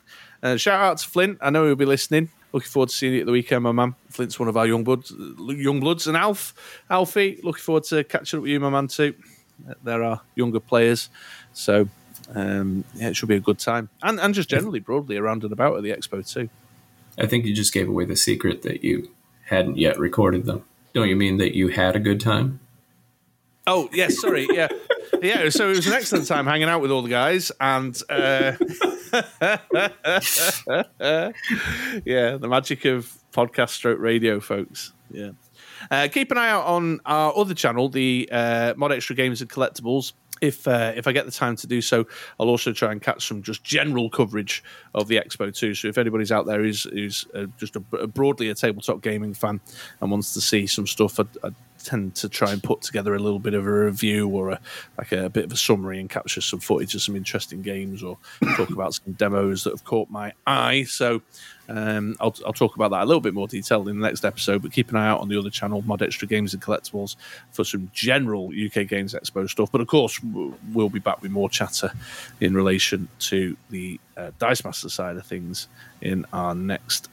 uh, shout out to Flint. I know he'll be listening. Looking forward to seeing you at the weekend, my man. Flint's one of our young bloods, young bloods, and Alf, Alfie. Looking forward to catching up with you, my man, too. There are younger players, so um, yeah, it should be a good time, and and just generally broadly around and about at the expo too. I think you just gave away the secret that you hadn't yet recorded them. Don't you mean that you had a good time? Oh yes, sorry, yeah, yeah. So it was an excellent time hanging out with all the guys, and uh, yeah, the magic of podcast stroke radio, folks. Yeah. Uh, keep an eye out on our other channel, the uh, Mod Extra Games and Collectibles. If uh, if I get the time to do so, I'll also try and catch some just general coverage of the expo too. So if anybody's out there who's who's uh, just a, a broadly a tabletop gaming fan and wants to see some stuff, I'd, I'd tend to try and put together a little bit of a review or a, like a, a, bit of a summary and capture some footage of some interesting games or talk about some demos that have caught my eye. So um, I'll, I'll, talk about that a little bit more detail in the next episode, but keep an eye out on the other channel, Mod Extra Games and Collectibles, for some general UK Games Expo stuff. But of course, we'll be back with more chatter in relation to the uh, Dice Master side of things in our next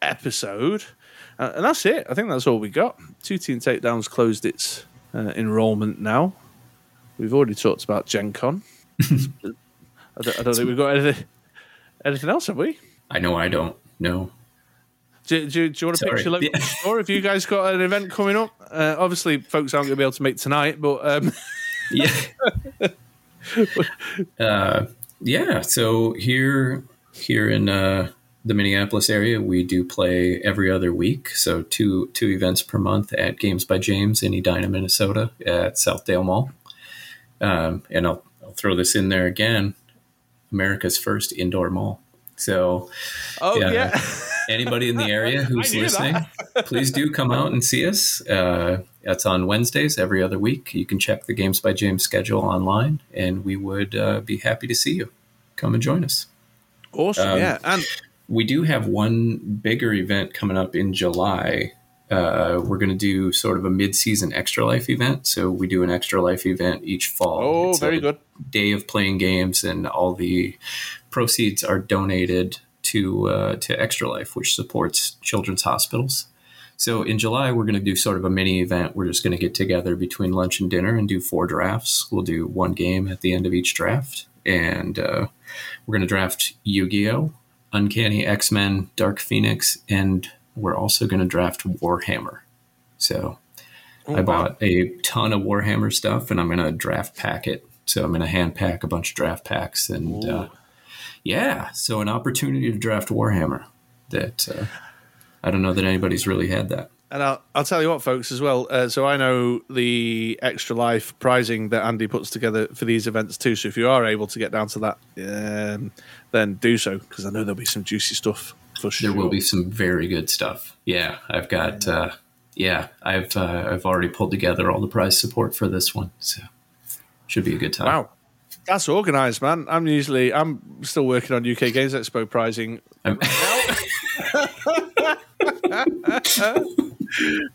episode. Uh, and that's it. I think that's all we got. Two Team Takedowns closed its uh, enrollment now. We've already talked about Gen Con. I, don't, I don't think we've got anything, anything else, have we? I know I don't. No. Do, do, do you want to pitch your local yeah. store? Have you guys got an event coming up? Uh, obviously, folks aren't going to be able to make tonight, but um... yeah, uh, yeah. So here, here in uh, the Minneapolis area, we do play every other week. So two two events per month at Games by James in Edina, Minnesota, at Southdale Mall. Um, and I'll, I'll throw this in there again: America's first indoor mall. So, oh yeah, yeah. anybody in the area who's listening, please do come out and see us. Uh, that's on Wednesdays every other week. You can check the Games by James schedule online, and we would uh, be happy to see you. Come and join us. Awesome, um, yeah, and we do have one bigger event coming up in July. Uh, we're going to do sort of a mid-season extra life event. So we do an extra life event each fall. Oh, it's very good. Day of playing games, and all the proceeds are donated to uh, to Extra Life, which supports children's hospitals. So in July, we're going to do sort of a mini event. We're just going to get together between lunch and dinner and do four drafts. We'll do one game at the end of each draft, and uh, we're going to draft Yu-Gi-Oh, Uncanny X Men, Dark Phoenix, and we're also going to draft Warhammer. So oh, I bought wow. a ton of Warhammer stuff, and I'm going to draft pack it. So I'm going to hand pack a bunch of draft packs and uh, yeah, so an opportunity to draft Warhammer that uh, I don't know that anybody's really had that. And I'll, I'll tell you what, folks, as well. Uh, so I know the extra life prizing that Andy puts together for these events too. So if you are able to get down to that, um, then do so because I know there'll be some juicy stuff for sure. There will be some very good stuff. Yeah, I've got. Uh, yeah, I've uh, I've already pulled together all the prize support for this one, so should be a good time. Wow. That's organised, man. I'm usually I'm still working on UK Games Expo prizing.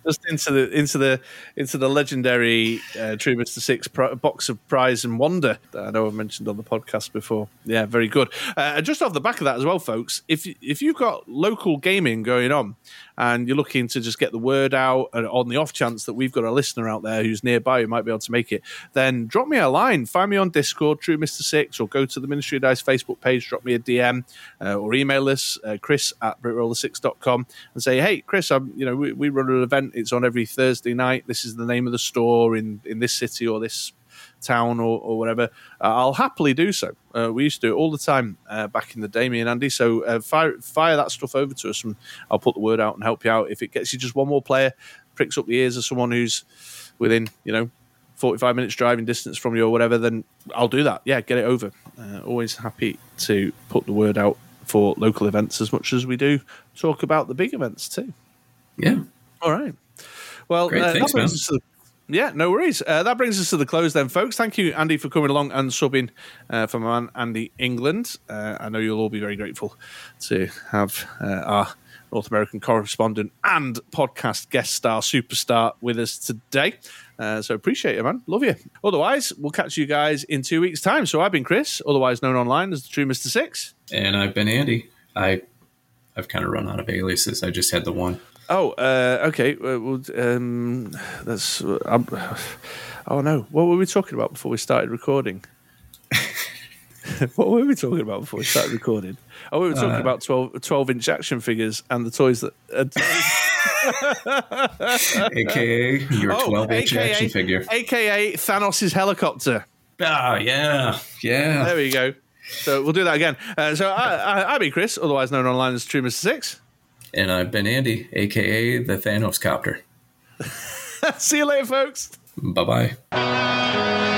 just into the into the into the legendary uh, Brit Roller Six box of prize and wonder that I know I've mentioned on the podcast before. Yeah, very good. Uh, just off the back of that as well, folks. If if you've got local gaming going on and you're looking to just get the word out and on the off chance that we've got a listener out there who's nearby who might be able to make it, then drop me a line. Find me on Discord, Brit Roller Six, or go to the Ministry of Dice Facebook page. Drop me a DM uh, or email us, uh, Chris at BritRoller6.com, and say, hey, Chris, I'm you know we, we run an event. It's on every Thursday night. This is the name of the store in in this city or this town or, or whatever, uh, I'll happily do so. Uh, we used to do it all the time uh, back in the day, me and Andy. So uh, fire, fire that stuff over to us and I'll put the word out and help you out. If it gets you just one more player, pricks up the ears of someone who's within, you know, 45 minutes driving distance from you or whatever, then I'll do that. Yeah, get it over. Uh, always happy to put the word out for local events as much as we do talk about the big events too. Yeah. All right. Well, Great, uh, thanks, man. The, yeah, no worries. Uh, that brings us to the close then, folks. Thank you, Andy, for coming along and subbing uh, for my man, Andy England. Uh, I know you'll all be very grateful to have uh, our North American correspondent and podcast guest star superstar with us today. Uh, so appreciate it, man. Love you. Otherwise, we'll catch you guys in two weeks' time. So I've been Chris, otherwise known online as the Brit Roller Six, and I've been Andy. I I've kind of run out of aliases. I just had the one. Oh, uh, okay. Uh, well, um, that's. Um, oh no, what were we talking about before we started recording? what were we talking about before we started recording? Oh, we were talking uh, about 12, 12 inch action figures and the toys that. Uh, AKA your Oh, 12 inch AKA action figure. AKA Thanos' helicopter. Oh, yeah. Yeah. There we go. So we'll do that again. Uh, so I, I, I've been Chris, otherwise known online as Brit Roller Six. And I've been Andy, AKA the Thanos Copter. See you later, folks. Bye bye.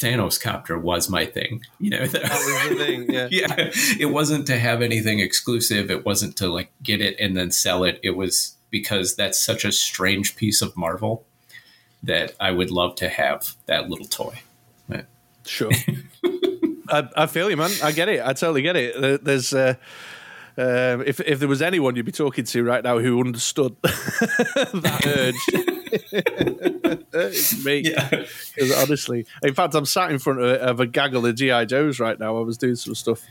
Thanos copter was my thing. You know, that was the thing, yeah. yeah. It wasn't to have anything exclusive. It wasn't to like get it and then sell it. It was because that's such a strange piece of Marvel that I would love to have that little toy. But Sure. I, I feel you, man. I get it. I totally get it. There's. Uh, um, if if there was anyone you'd be talking to right now who understood that urge, it's me. Yeah. honestly, in fact, I'm sat in front of, of a gaggle of GI Joes right now. I was doing some stuff